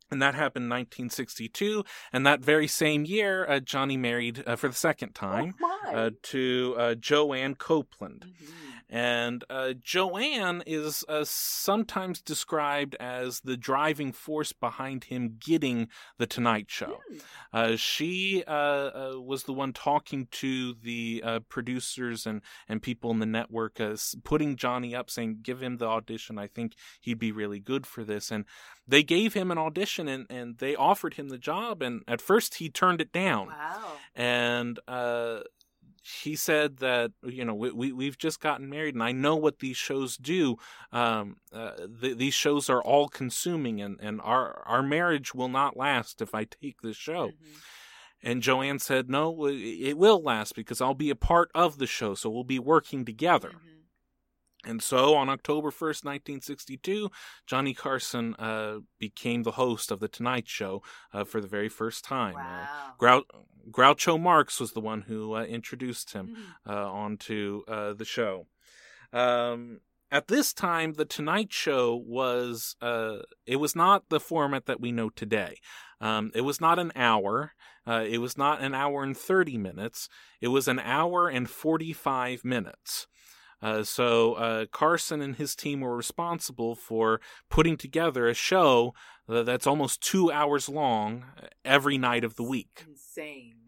And that happened in 1962. And that very same year, uh, Johnny married for the second time oh to Joanne Copeland. Mm-hmm. And uh, Joanne is uh, sometimes described as the driving force behind him getting The Tonight Show. Mm. Uh, she uh, uh, was the one talking to the uh, producers and, and people in the network, putting Johnny up, saying, Give him the audition. I think he'd be really good for this. And they gave him an audition and, and they offered him the job. And at first, he turned it down. Wow. And he said that you know we, we have just gotten married and I know what these shows do. Um, uh, these shows are all consuming and and our our marriage will not last if I take this show. Mm-hmm. And Joanne said, "No, it will last because I'll be a part of the show, so we'll be working together." Mm-hmm. And so on October 1st, 1962, Johnny Carson uh, became the host of The Tonight Show uh, for the very first time. Uh, wow. Uh, Groucho Marx was the one who uh, introduced him mm-hmm. Uh, onto uh, the show. Um, at this time, The Tonight Show was it was not the format that we know today. Um, it was not an hour. it was not an hour and 30 minutes. It was an hour and 45 minutes. Uh, so uh, Carson and his team were responsible for putting together a show that's almost two hours long every night of the week. Insane.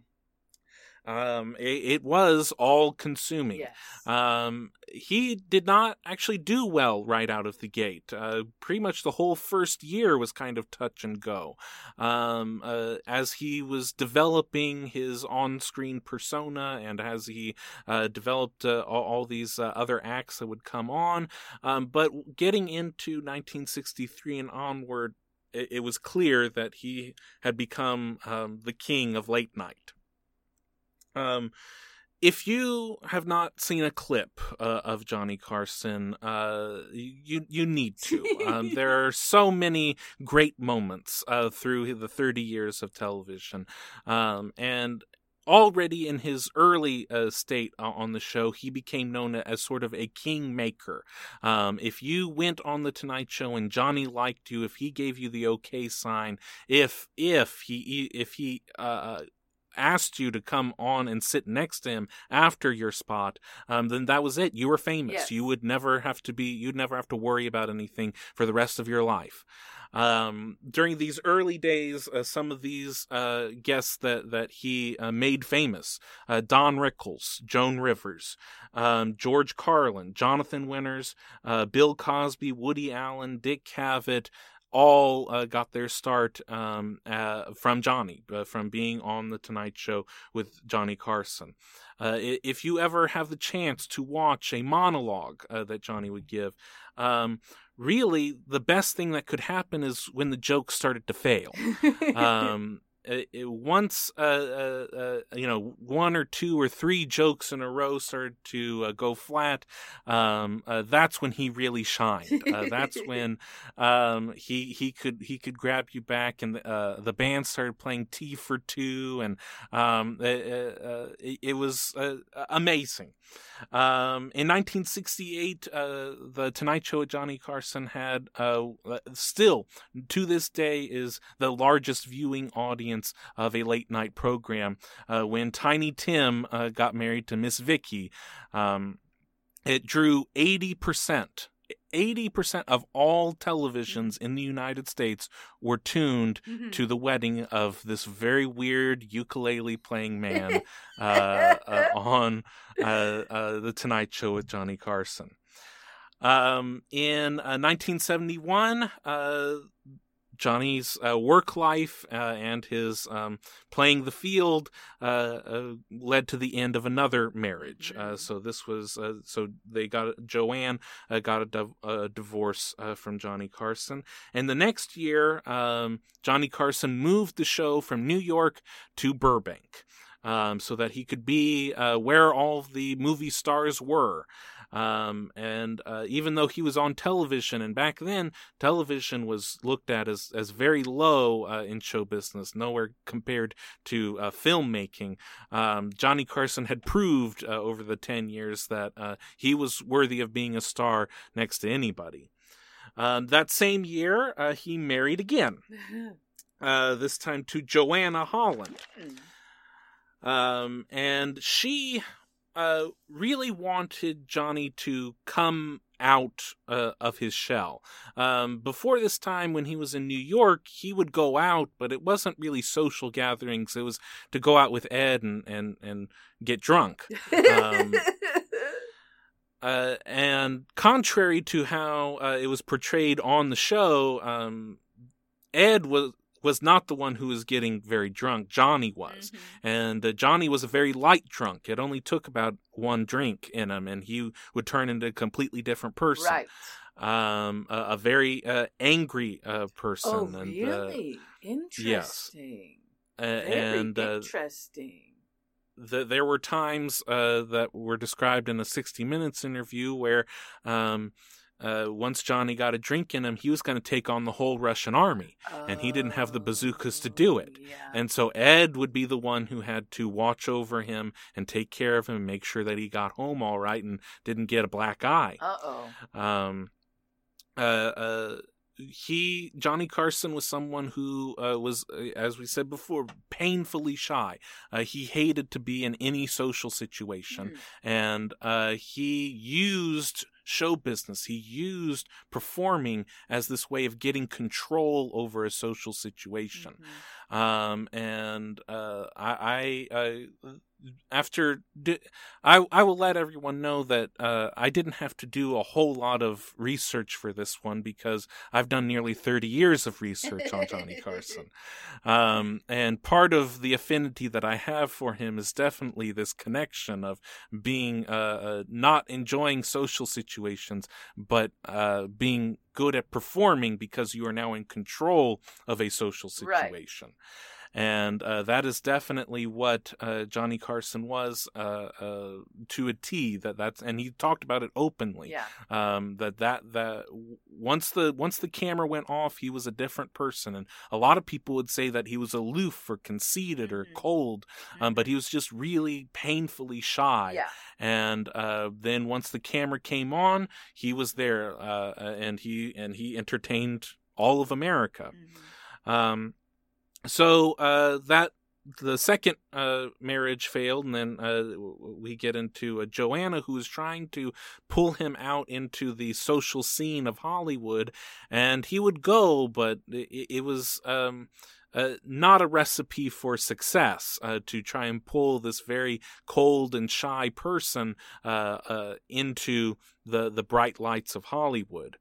Um, it, it, was all consuming. Yes. Um, he did not actually do well right out of the gate. Uh, pretty much the whole first year was kind of touch and go. Um, uh, as he was developing his on screen persona and as he uh, developed uh, all, all, these uh, other acts that would come on. Um, but getting into 1963 and onward, it, it, was clear that he had become um, the king of late night. Um, if you have not seen a clip uh, of Johnny Carson, uh, you you need to. Um, there are so many great moments uh, through the 30 years of television, um, and already in his early uh, state uh, on the show, he became known as sort of a kingmaker. Um, if you went on the Tonight Show and Johnny liked you, if he gave you the okay sign, if if he if he uh, uh asked you to come on and sit next to him after your spot, um, then that was it. You were famous. Yes. You would never have to be. You'd never have to worry about anything for the rest of your life. Um, during these early days, uh, some of these uh, guests that that he uh, made famous: uh, Don Rickles, Joan Rivers, um, George Carlin, Jonathan Winters, uh, Bill Cosby, Woody Allen, Dick Cavett. All uh, got their start um, from Johnny, from being on the Tonight Show with Johnny Carson. if you ever have the chance to watch a monologue that Johnny would give, um, really the best thing that could happen is when the jokes started to fail. um, it, once uh, uh, uh, you know one or two or three jokes in a row started to uh, go flat, um, uh, that's when he really shined. Uh, that's when um, he he could he could grab you back, and the, the band started playing Tea for Two, and um, it, it, was amazing. Um, in 1968, the Tonight Show with Johnny Carson had still to this day is the largest viewing audience audience of a late night program. Uh, when Tiny Tim uh, got married to Miss Vicky, um, it drew 80%. 80% of all televisions in the United States were tuned mm-hmm. to the wedding of this very weird ukulele playing man uh, uh, on uh, uh, The Tonight Show with Johnny Carson. Um, in 1971, Johnny's uh, work life uh, and his um, playing the field uh, uh led to the end of another marriage. Uh, so this was uh, so they got Joanne got a, div- a divorce from Johnny Carson, and the next year um, Johnny Carson moved the show from New York to Burbank. Um, so that he could be where all the movie stars were. Um, and uh, even though he was on television, and back then television was looked at as as very low uh, in show business, nowhere compared to uh, filmmaking. Um, Johnny Carson had proved uh, over the ten years that uh, he was worthy of being a star next to anybody. Um, that same year, uh, he married again. this time to Joanna Holland. Hmm. Um, and she uh, really wanted Johnny to come out uh, of his shell. Um, before this time, when he was in New York, he would go out, but it wasn't really social gatherings. It was to go out with Ed and and and get drunk. Um, uh, and contrary to how uh, it was portrayed on the show, um, Ed was was not the one who was getting very drunk. Johnny was. Mm-hmm. And uh, Johnny was a very light drunk. It only took about one drink in him, and he would turn into a completely different person. Right. Um, a, a very uh, angry uh, person. Oh, and, uh, really? Interesting. Yes. very and, uh, interesting. The, there were times uh, that were described in a 60 Minutes interview where um, uh, once Johnny got a drink in him, he was going to take on the whole Russian army, oh, and he didn't have the bazookas to do it. Oh, yeah. And so Ed would be the one who had to watch over him and take care of him, and make sure that he got home all right and didn't get a black eye. Uh oh. Um, uh, uh, he Johnny Carson was someone who uh, was, uh, as we said before, painfully shy. Uh, he hated to be in any social situation, mm. and uh, he used show business. He used performing as this way of getting control over a social situation. Mm-hmm. Um, and uh, I, I, after I I will let everyone know that uh, I didn't have to do a whole lot of research for this one because I've done nearly 30 years of research on Johnny Carson. Um, and part of the affinity that I have for him is definitely this connection of being uh, uh, not enjoying social situations, but uh, being good at performing because you are now in control of a social situation. Right and uh, that is definitely what uh, Johnny Carson was uh, uh, to a T. That that's and he talked about it openly. Yeah. Um, that that that once the once the camera went off, he was a different person, and a lot of people would say that he was aloof or conceited or mm-hmm. cold, um, mm-hmm. but he was just really painfully shy. Yeah. And uh, then once the camera came on, he was there, uh, and he and he entertained all of America. Mm-hmm. Um, so uh, that the second uh, marriage failed, and then uh, we get into uh, Joanna, who is trying to pull him out into the social scene of Hollywood, and he would go, but it, it was. Um, uh, not a recipe for success uh, to try and pull this very cold and shy person uh, into the the bright lights of Hollywood.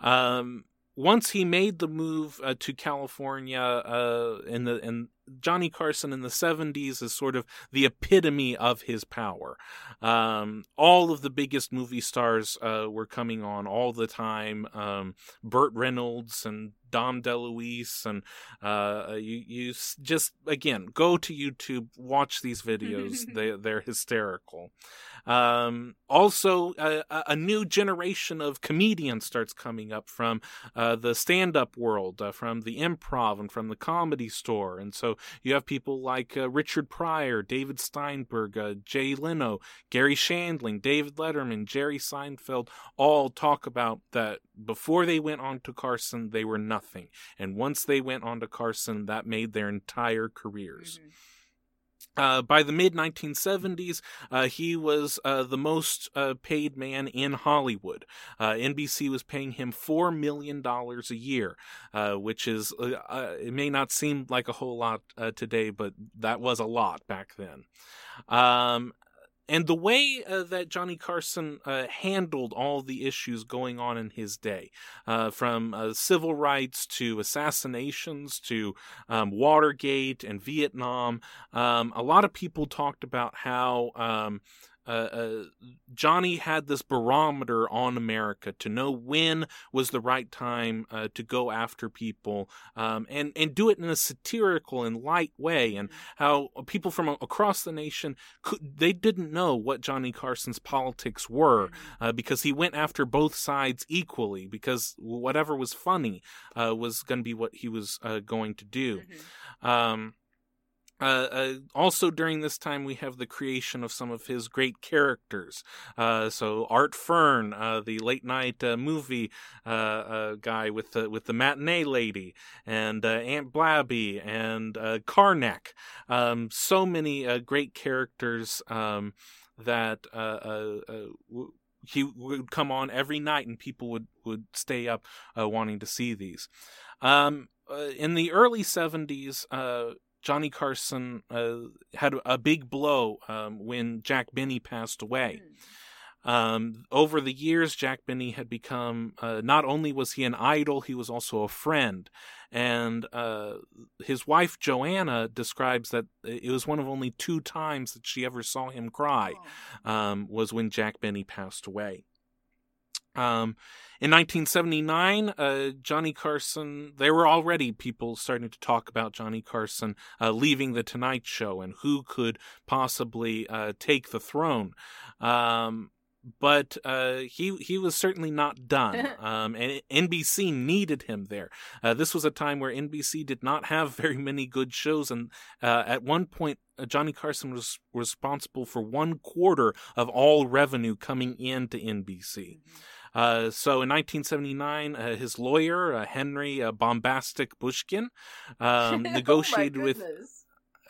Um, once he made the move uh, to California uh, in the in Johnny Carson in the 70s is sort of the epitome of his power. Um, all of the biggest movie stars uh, were coming on all the time. Um, Burt Reynolds and Dom DeLuise, and uh, you you just again go to YouTube, watch these videos. they they're hysterical. Um, also, a, a, new generation of comedians starts coming up from uh, the stand-up world, uh, from the improv, and from the comedy store, and so you have people like uh, Richard Pryor, David Steinberg, uh, Jay Leno, Garry Shandling, David Letterman, Jerry Seinfeld, all talk about that before they went on to Carson, they were nothing. And once they went on to Carson, that made their entire careers. Mm-hmm. Uh, by the mid 1970s, uh, he was uh, the most uh, paid man in Hollywood. Uh, NBC was paying him $4 million a year, uh, which is, it may not seem like a whole lot today, but that was a lot back then. Um, and the way uh, that Johnny Carson uh, handled all the issues going on in his day, uh, from uh, civil rights to assassinations to um, Watergate and Vietnam, um, a lot of people talked about how. Um, uh, uh, Johnny had this barometer on America to know when was the right time uh, to go after people, um, and and do it in a satirical and light way, and how people from across the nation could they didn't know what Johnny Carson's politics were uh, because he went after both sides equally because whatever was funny uh, was going to be what he was uh, going to do. Mm-hmm. Um, uh, uh, also during this time we have the creation of some of his great characters. Uh, so art fern uh, the late night uh, movie uh, guy with the with the matinee lady and aunt blabby and Karnak. Um, so many great characters um, that w- he would come on every night and people would would stay up wanting to see these. Um, in the early 70s Johnny Carson uh, had a big blow um, when Jack Benny passed away. Hmm. Um, over the years, Jack Benny had become uh, not only was he an idol, he was also a friend. And uh, his wife Joanna describes that it was one of only two times that she ever saw him cry. Oh. Um, was when Jack Benny passed away. Um, in 1979, uh, Johnny Carson, there were already people starting to talk about Johnny Carson uh, leaving The Tonight Show and who could possibly uh, take the throne. Um, but uh, he he was certainly not done, um, and NBC needed him there. Uh, this was a time where NBC did not have very many good shows, and uh, at one point, uh, Johnny Carson was responsible for one quarter of all revenue coming into NBC. Mm-hmm. Uh, so in 1979, uh, his lawyer, uh, Henry uh, Bombastic Bushkin, um, oh negotiated oh with.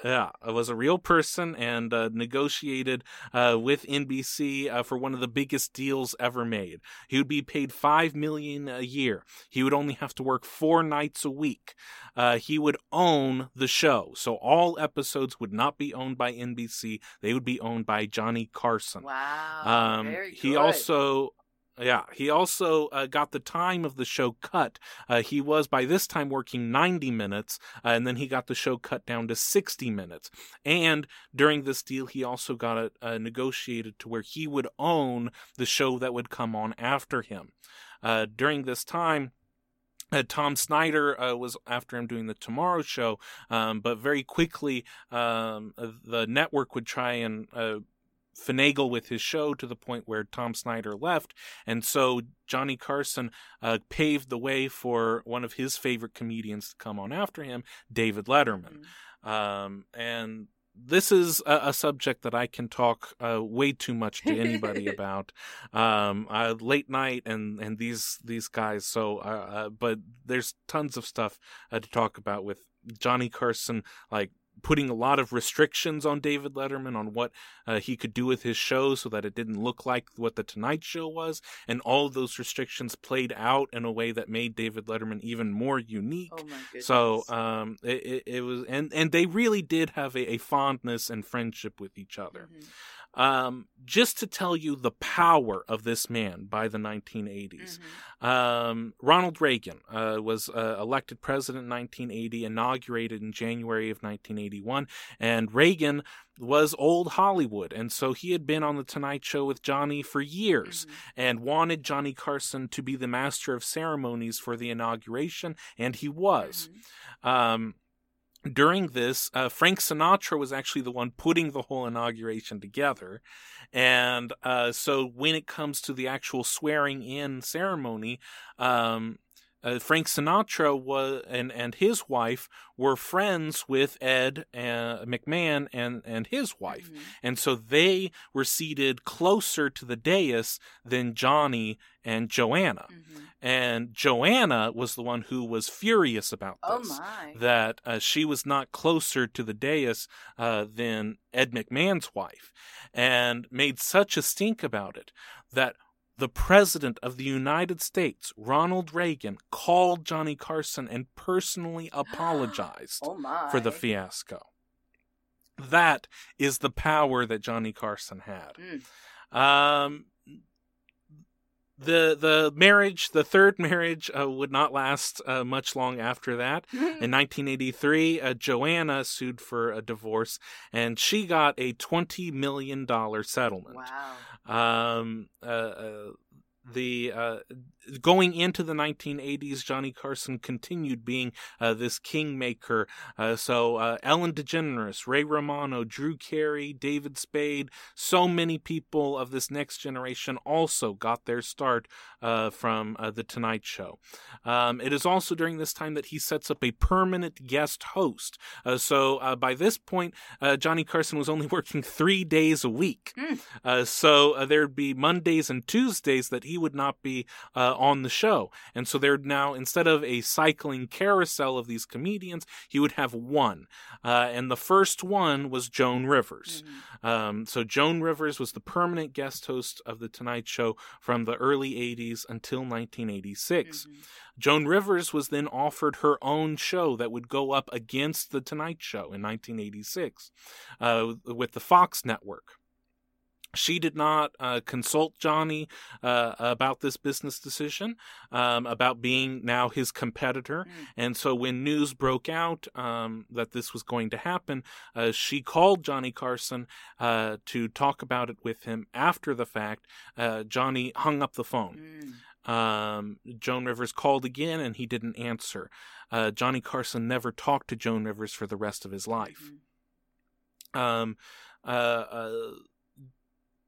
yeah, was a real person and uh, negotiated uh, with NBC uh, for one of the biggest deals ever made. He would be paid five million a year. He would only have to work four nights a week. Uh, he would own the show, so all episodes would not be owned by NBC. They would be owned by Johnny Carson. Wow. Um, he also yeah, he also uh, got the time of the show cut. Uh, he was by this time working 90 minutes, uh, and then he got the show cut down to 60 minutes. And during this deal, he also got it uh, negotiated to where he would own the show that would come on after him. Uh, during this time, uh, Tom Snyder uh, was after him doing the Tomorrow Show, um, but very quickly um, the network would try and uh, finagle with his show to the point where Tom Snyder left, and so Johnny Carson uh, paved the way for one of his favorite comedians to come on after him, David Letterman. Mhm. Um, and this is a, a subject that I can talk uh, way too much to anybody about. Um, uh, late night and and these these guys. So, uh, uh, but there's tons of stuff uh, to talk about with Johnny Carson, like putting a lot of restrictions on David Letterman on what uh, he could do with his show so that it didn't look like what the Tonight Show was, and all those restrictions played out in a way that made David Letterman even more unique. Oh. So um, it, it, it was, and and they really did have a, a fondness and friendship with each other. Mhm. Um, just to tell you the power of this man by the 1980s. Mhm. Um, Ronald Reagan uh, was uh, elected president in 1980, inaugurated in January of 1981, and Reagan was old Hollywood, and so he had been on the Tonight Show with Johnny for years Mhm. and wanted Johnny Carson to be the master of ceremonies for the inauguration, and he was. Mhm. Um, during this, uh, Frank Sinatra was actually the one putting the whole inauguration together. And uh, so when it comes to the actual swearing in ceremony, um, uh, Frank Sinatra was and and his wife were friends with Ed uh, McMahon and and his wife, Mhm. and so they were seated closer to the dais than Johnny and Joanna. Mhm. And Joanna was the one who was furious about Oh this my. that uh, she was not closer to the dais uh, than Ed McMahon's wife, and made such a stink about it that the President of the United States, Ronald Reagan, called Johnny Carson and personally apologized oh for the fiasco. That is the power that Johnny Carson had. Mm. Um, the the marriage, the third marriage, uh, would not last uh, much long after that. In 1983, uh, Joanna sued for a divorce, and she got a twenty million dollar settlement. wow. Um, uh, uh, the uh, going into the 1980s, Johnny Carson continued being uh, this kingmaker. Uh, so uh, Ellen DeGeneres, Ray Romano, Drew Carey, David Spade, so many people of this next generation also got their start uh, from uh, the Tonight Show. Um, it is also during this time that he sets up a permanent guest host. Uh, so uh, by this point, uh, Johnny Carson was only working three days a week. Mm. Uh, so uh, there'd be Mondays and Tuesdays that he would not be uh, on the show. And so there'd now, instead of a cycling carousel of these comedians, he would have one. Uh, and the first one was Joan Rivers. Mhm. Um, so Joan Rivers was the permanent guest host of The Tonight Show from the early 80s until 1986. Mhm. Joan Rivers was then offered her own show that would go up against The Tonight Show in 1986 uh, with the Fox network. She did not uh, consult Johnny uh, about this business decision, um, about being now his competitor. Mm. And so when news broke out um, that this was going to happen, uh, she called Johnny Carson uh, to talk about it with him after the fact. Uh, Johnny hung up the phone. Mm. Um, Joan Rivers called again and he didn't answer. Uh, Johnny Carson never talked to Joan Rivers for the rest of his life. Mhm. Um, uh, uh,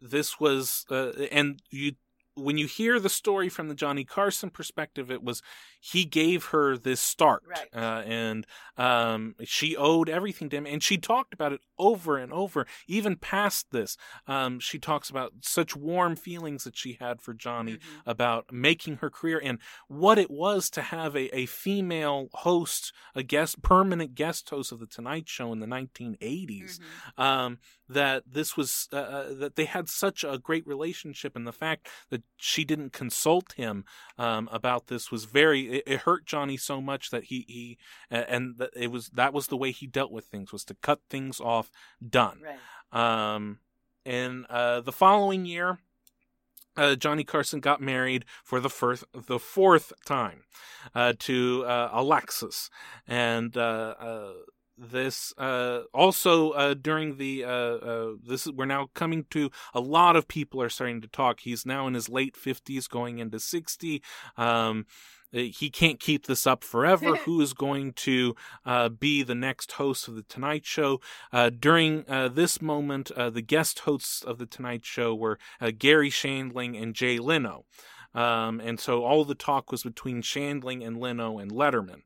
this was, uh, and you when you hear the story from the Johnny Carson perspective, it was he gave her this start, Right. uh, and um, she owed everything to him. And she talked about it over and over, even past this. Um, she talks about such warm feelings that she had for Johnny Mhm. about making her career and what it was to have a, a female host, a guest, permanent guest host of the Tonight Show in the 1980s Mhm. um, that this was uh, uh, that they had such a great relationship, and the fact that she didn't consult him um, about this was very it, it hurt Johnny so much that he he and that it was that was the way he dealt with things was to cut things off, done. Right. Um, and uh, the following year. Uh, Johnny Carson got married for the first, the fourth time, uh, to uh, Alexis, and uh, uh, this uh, also uh, during the uh, uh, this we're now coming to a lot of people are starting to talk. He's now in his late fifties, going into sixty. Um, he can't keep this up forever. Who is going to uh, be the next host of the Tonight Show? Uh, during uh, this moment, uh, the guest hosts of the Tonight Show were uh, Garry Shandling and Jay Leno. Um, and so all the talk was between Shandling and Leno and Letterman.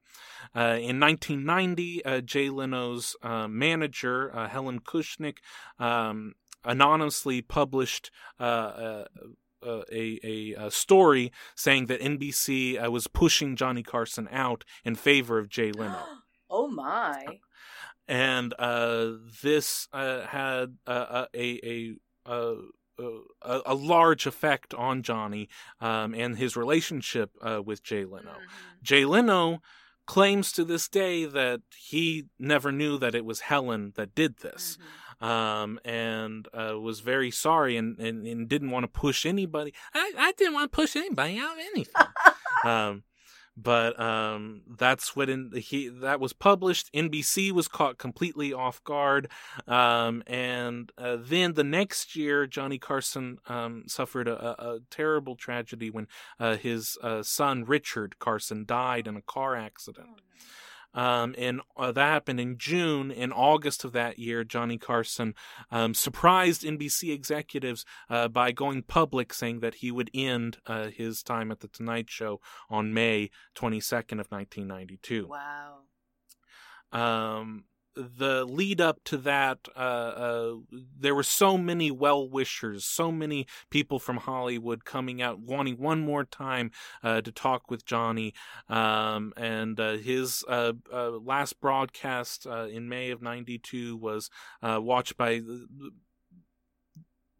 Uh, in 1990, uh, Jay Leno's uh, manager, uh, Helen Kushnick, um, anonymously published uh, uh, a, a, a story saying that NBC uh, was pushing Johnny Carson out in favor of Jay Leno. oh my. and uh, this uh, had uh, a a a, a a large effect on Johnny um, and his relationship uh, with Jay Leno. Mhm. Jay Leno claims to this day that he never knew that it was Helen that did this. Mhm. Um, and uh, was very sorry and, and, and didn't want to push anybody. I, I didn't want to push anybody out of anything. um, but um, that's what in, he that was published. NBC was caught completely off guard, um, and uh, then the next year, Johnny Carson um, suffered a, a, terrible tragedy when uh, his uh, son Richard Carson died in a car accident. Um, and uh, that happened in June. In August of that year, Johnny Carson um, surprised NBC executives uh, by going public, saying that he would end uh, his time at the Tonight Show on May 22nd of 1992. Wow. Um, the lead up to that, uh, uh, there were so many well wishers, so many people from Hollywood coming out wanting one more time uh, to talk with Johnny. Um, and uh, his uh, uh, last broadcast in May of '92 was watched by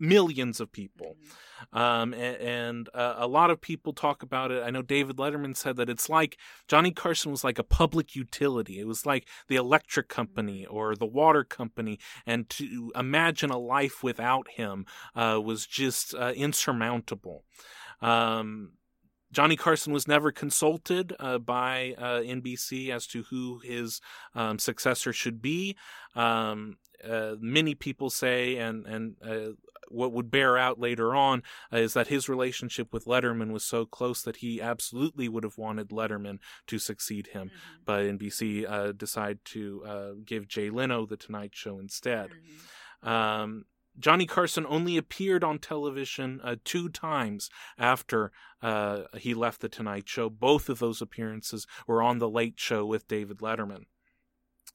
millions of people. Mhm. Um, and, and uh, a lot of people talk about it. I know David Letterman said that it's like Johnny Carson was like a public utility. It was like the electric company or the water company, and to imagine a life without him uh, was just uh, insurmountable. Um, Johnny Carson was never consulted uh, by uh, NBC as to who his um, successor should be. Um, uh, many people say, and and uh, what would bear out later on uh, is that his relationship with Letterman was so close that he absolutely would have wanted Letterman to succeed him, Mhm. but NBC uh, decided to uh, give Jay Leno the Tonight Show instead. Mhm. Um, Johnny Carson only appeared on television uh, two times after uh, he left The Tonight Show. Both of those appearances were on The Late Show with David Letterman.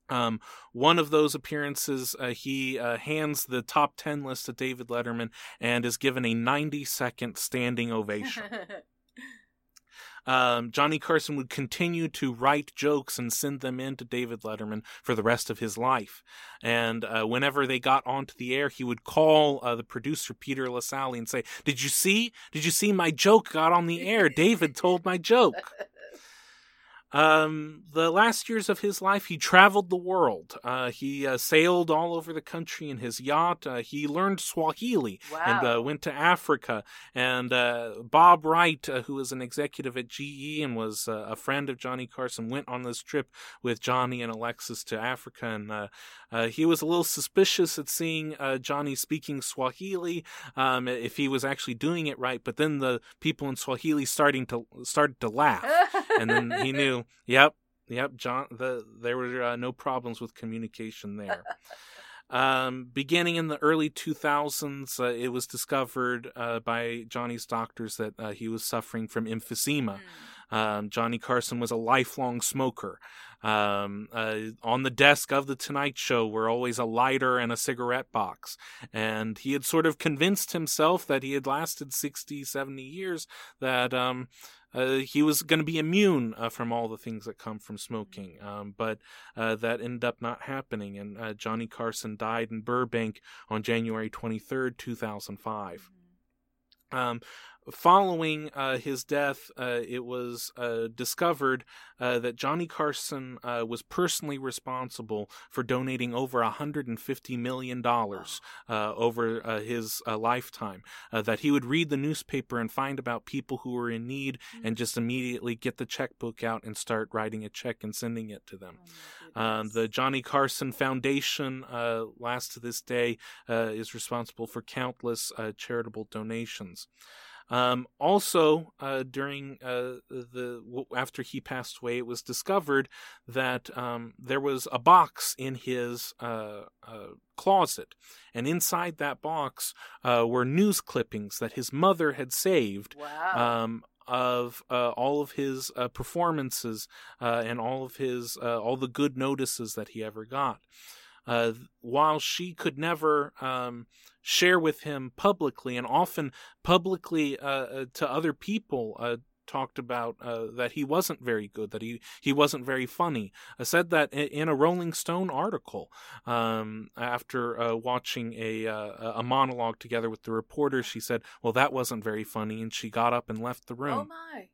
Um, one of those appearances, uh, he uh, hands the top 10 list to David Letterman and is given a 90 second standing ovation. um, Johnny Carson would continue to write jokes and send them in to David Letterman for the rest of his life. And uh, whenever they got onto the air, he would call uh, the producer Peter Lassally and say, "Did you see? Did you see my joke got on the air? David told my joke." Um, the last years of his life, he traveled the world. Uh, he uh, sailed all over the country in his yacht. Uh, he learned Swahili and Wow. uh, went to Africa. And uh, Bob Wright, uh, who was an executive at GE and was uh, a friend of Johnny Carson, went on this trip with Johnny and Alexis to Africa. And uh, uh, he was a little suspicious at seeing uh, Johnny speaking Swahili, um, if he was actually doing it right. But then the people in Swahili starting to started to laugh and then he knew, yep, yep, John. The there were uh, no problems with communication there. um, beginning in the early 2000s, uh, it was discovered uh, by Johnny's doctors that uh, he was suffering from emphysema. Mm. Um, Johnny Carson was a lifelong smoker. Um, uh, on the desk of the Tonight Show were always a lighter and a cigarette box. And he had sort of convinced himself that he had lasted 60, 70 years, that um, uh, he was going to be immune uh, from all the things that come from smoking. Um, but uh, that ended up not happening. And uh, Johnny Carson died in Burbank on January 23rd, 2005. Um, following uh, his death, uh, it was uh, discovered uh, that Johnny Carson uh, was personally responsible for donating over $150 million uh, over his lifetime. that he would read the newspaper and find about people who were in need mm-hmm. and just immediately get the checkbook out and start writing a check and sending it to them. Oh the Johnny Carson Foundation, last to this day, is responsible for countless charitable donations. Um, also, uh, during uh, the after he passed away, it was discovered that um, there was a box in his uh, uh closet, and inside that box uh, were news clippings that his mother had saved. Wow. Um, of uh, all of his uh, performances uh, and all of his uh, all the good notices that he ever got. While she could never um, share with him publicly and often publicly uh, uh, to other people uh, talked about uh, that he wasn't very good, that he, he wasn't very funny. I said that in a Rolling Stone article um, after uh, watching a uh, a monologue together with the reporter. She said, "Well, that wasn't very funny," and she got up and left the room. Oh my!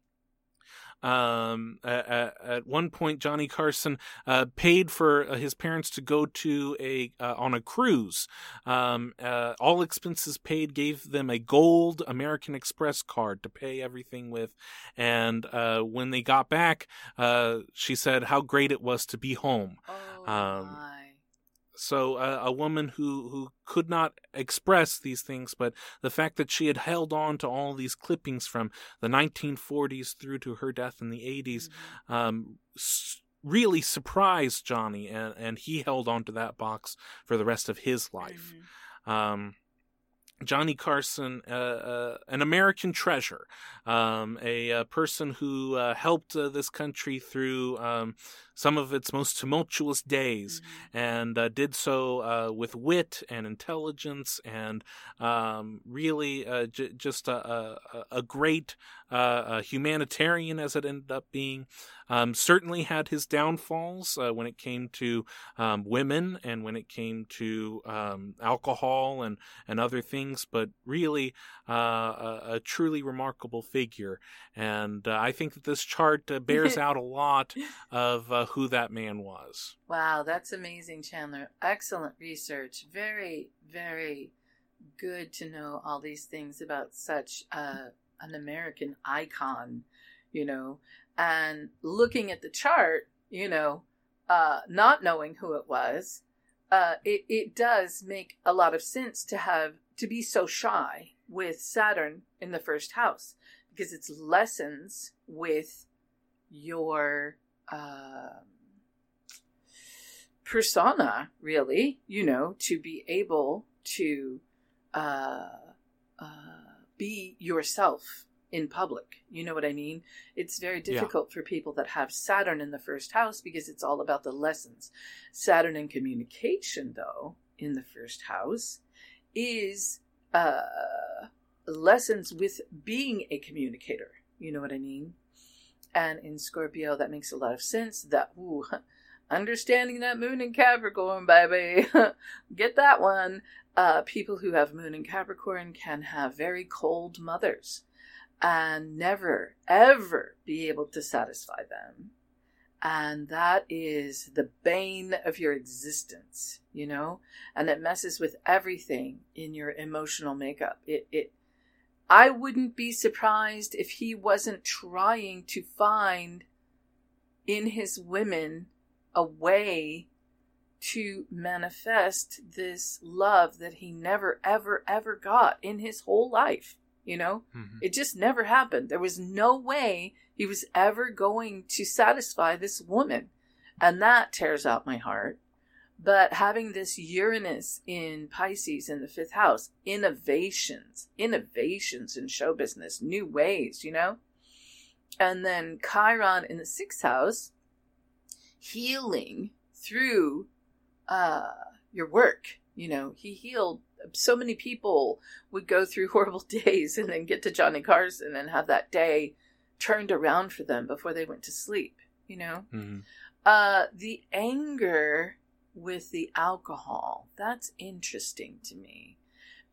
Um, at, at, one point, Johnny Carson uh, paid for uh, his parents to go to a uh, on a cruise. Um, uh, all expenses paid. Gave them a gold American Express card to pay everything with. And uh, when they got back, uh, she said how great it was to be home. Oh um, my so uh, a woman who who could not express these things but the fact that she had held on to all these clippings from the 1940s through to her death in the 80s mm-hmm. um, really surprised johnny and, and he held on to that box for the rest of his life mm-hmm. um, Johnny Carson, uh, uh, an American treasure, um, a, a, person who uh, helped uh, this country through um, some of its most tumultuous days, mm-hmm. and uh, did so uh, with wit and intelligence, and um, really uh, j- just a, a, a great uh, humanitarian as it ended up being. Um, certainly had his downfalls uh, when it came to um, women and when it came to um, alcohol and, and other things, but really uh, a, a, truly remarkable figure. And I think that this chart bears out a lot of who that man was. Wow, that's amazing, Chandler. Excellent research. Very, very good to know all these things about such uh, an American icon, you know. And looking at the chart, you know, uh, not knowing who it was, uh, it, it does make a lot of sense to have to be so shy with Saturn in the first house because it's lessons with your uh, persona, really, you know, to be able to uh, uh, be yourself in public. You know what I mean? It's very difficult yeah. for people that have Saturn in the first house because it's all about the lessons. Saturn in communication, though, in the first house, is uh, lessons with being a communicator. You know what I mean? And in Scorpio, that makes a lot of sense. That ooh, understanding that moon in Capricorn, baby. Get that one. Uh, people who have moon in Capricorn can have very cold mothers and never, ever be able to satisfy them. And that is the bane of your existence, you know? And it messes with everything in your emotional makeup. It, it, I wouldn't be surprised if he wasn't trying to find in his women a way to manifest this love that he never, ever, ever got in his whole life. You know, mm-hmm. it just never happened. There was no way he was ever going to satisfy this woman. And that tears out my heart. But having this Uranus in Pisces in the fifth house, innovations, innovations in show business, new ways, you know? And then Chiron in the sixth house, healing through uh, your work. You know, he healed so many people would go through horrible days and then get to Johnny Carson and have that day turned around for them before they went to sleep, you know? Mm-hmm. Uh, the anger with the alcohol, that's interesting to me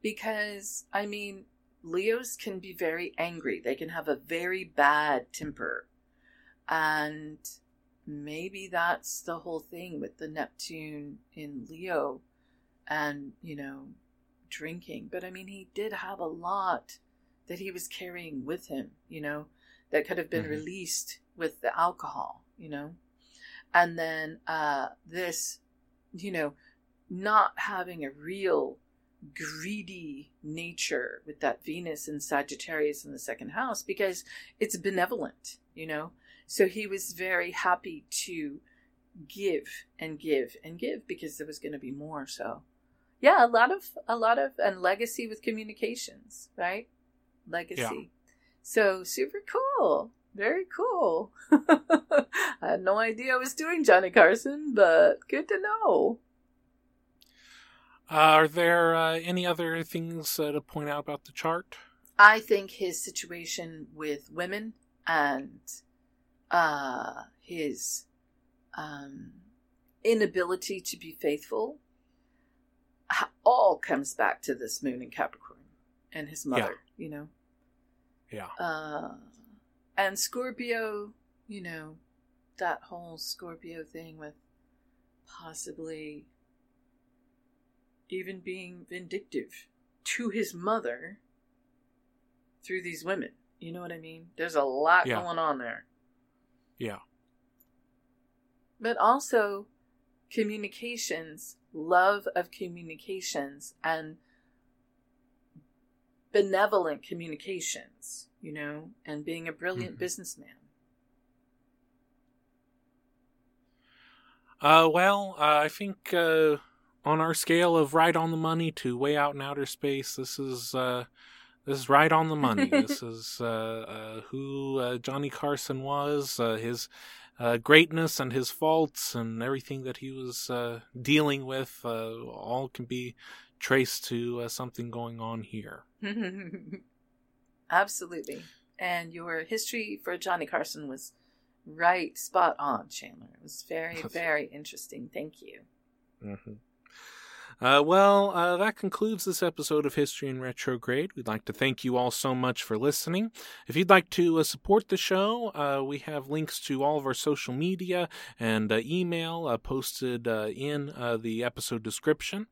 because, I mean, Leos can be very angry. They can have a very bad temper. And maybe that's the whole thing with the Neptune in Leo and, you know, drinking. But I mean, he did have a lot that he was carrying with him, you know, that could have been mm-hmm. released with the alcohol, you know. And then uh, this, you know, not having a real greedy nature with that Venus and Sagittarius in the second house because it's benevolent, you know. So he was very happy to give and give and give because there was going to be more. So, yeah, a lot of a lot of and legacy with communications, right? Legacy. Yeah. So super cool. Very cool. I had no idea I was doing Johnny Carson, but good to know. Uh, are there uh, any other things uh, to point out about the chart? I think his situation with women and uh, his um, inability to be faithful all comes back to this moon in Capricorn and his mother, yeah. you know? Yeah. And Scorpio, you know, that whole Scorpio thing with possibly even being vindictive to his mother through these women. You know what I mean? There's a lot yeah. going on there. Yeah. But also communications, love of communications, and benevolent communications, you know, and being a brilliant mm-hmm. businessman. Uh, well, uh, I think uh, on our scale of right on the money to way out in outer space, this is uh, this is right on the money. this is uh, uh, who uh, Johnny Carson was, uh, his uh, greatness and his faults and everything that he was dealing with. all can be traced to something going on here. Absolutely, and your history for Johnny Carson was right, spot on, Chandler. It was very, very interesting. Thank you. Mm-hmm. Uh, well, uh, that concludes this episode of History in Retrograde. We'd like to thank you all so much for listening. If you'd like to uh, support the show, uh, we have links to all of our social media and uh, email uh, posted in the episode description.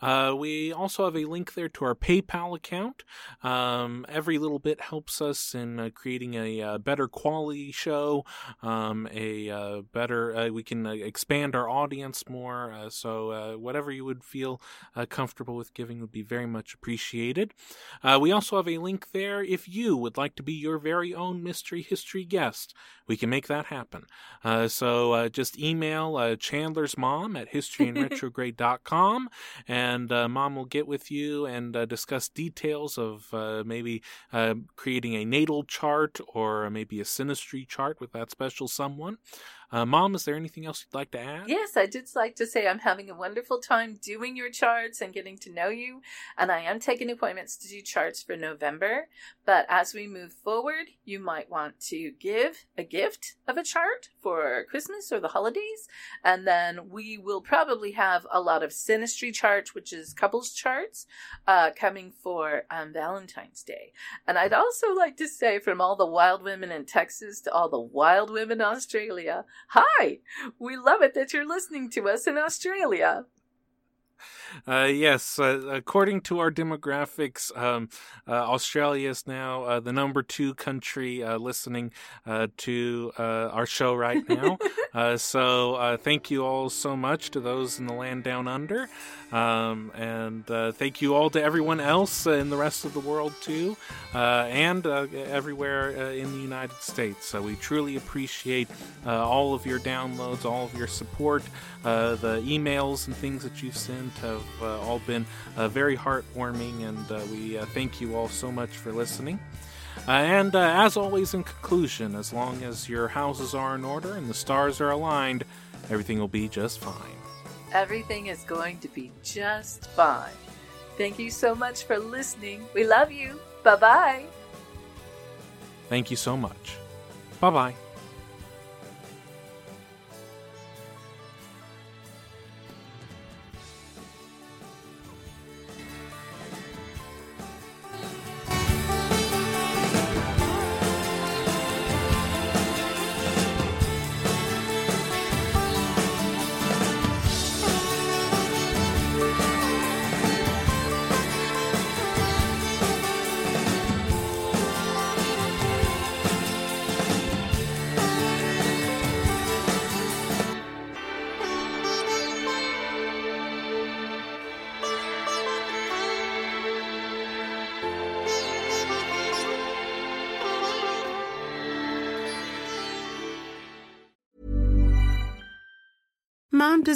Uh, we also have a link there to our PayPal account. Um, every little bit helps us in uh, creating a, uh, better quality show, um, a uh, better, uh, we can expand our audience more. so, whatever you would feel comfortable with giving would be very much appreciated. we also have a link there if you would like to be your very own mystery history guest. We can make that happen. so, just email Chandler's mom at historyinretrograde.com and and uh, mom will get with you and uh, discuss details of uh, maybe uh, creating a natal chart or maybe a synastry chart with that special someone. Uh, Mom, is there anything else you'd like to add? Yes, I'd just like to say I'm having a wonderful time doing your charts and getting to know you. And I am taking appointments to do charts for November. But as we move forward, you might want to give a gift of a chart for Christmas or the holidays. And then we will probably have a lot of synastry charts, which is couples charts, uh, coming for um, Valentine's Day. And I'd also like to say from all the wild women in Texas to all the wild women in Australia, Hi! We love it that you're listening to us in Australia. Uh, yes, uh, according to our demographics, um, uh, Australia is now uh, the number two country uh, listening uh, to our show right now. so thank you all so much to those in the land down under. Um, and thank you all to everyone else in the rest of the world, too, and everywhere in the United States. So we truly appreciate all of your downloads, all of your support, the emails and things that you've sent have uh, all been uh, very heartwarming, and uh, we thank you all so much for listening. and as always, in conclusion, as long as your houses are in order and the stars are aligned, everything will be just fine. Everything is going to be just fine. Thank you so much for listening. We love you. Bye bye. Thank you so much. Bye bye.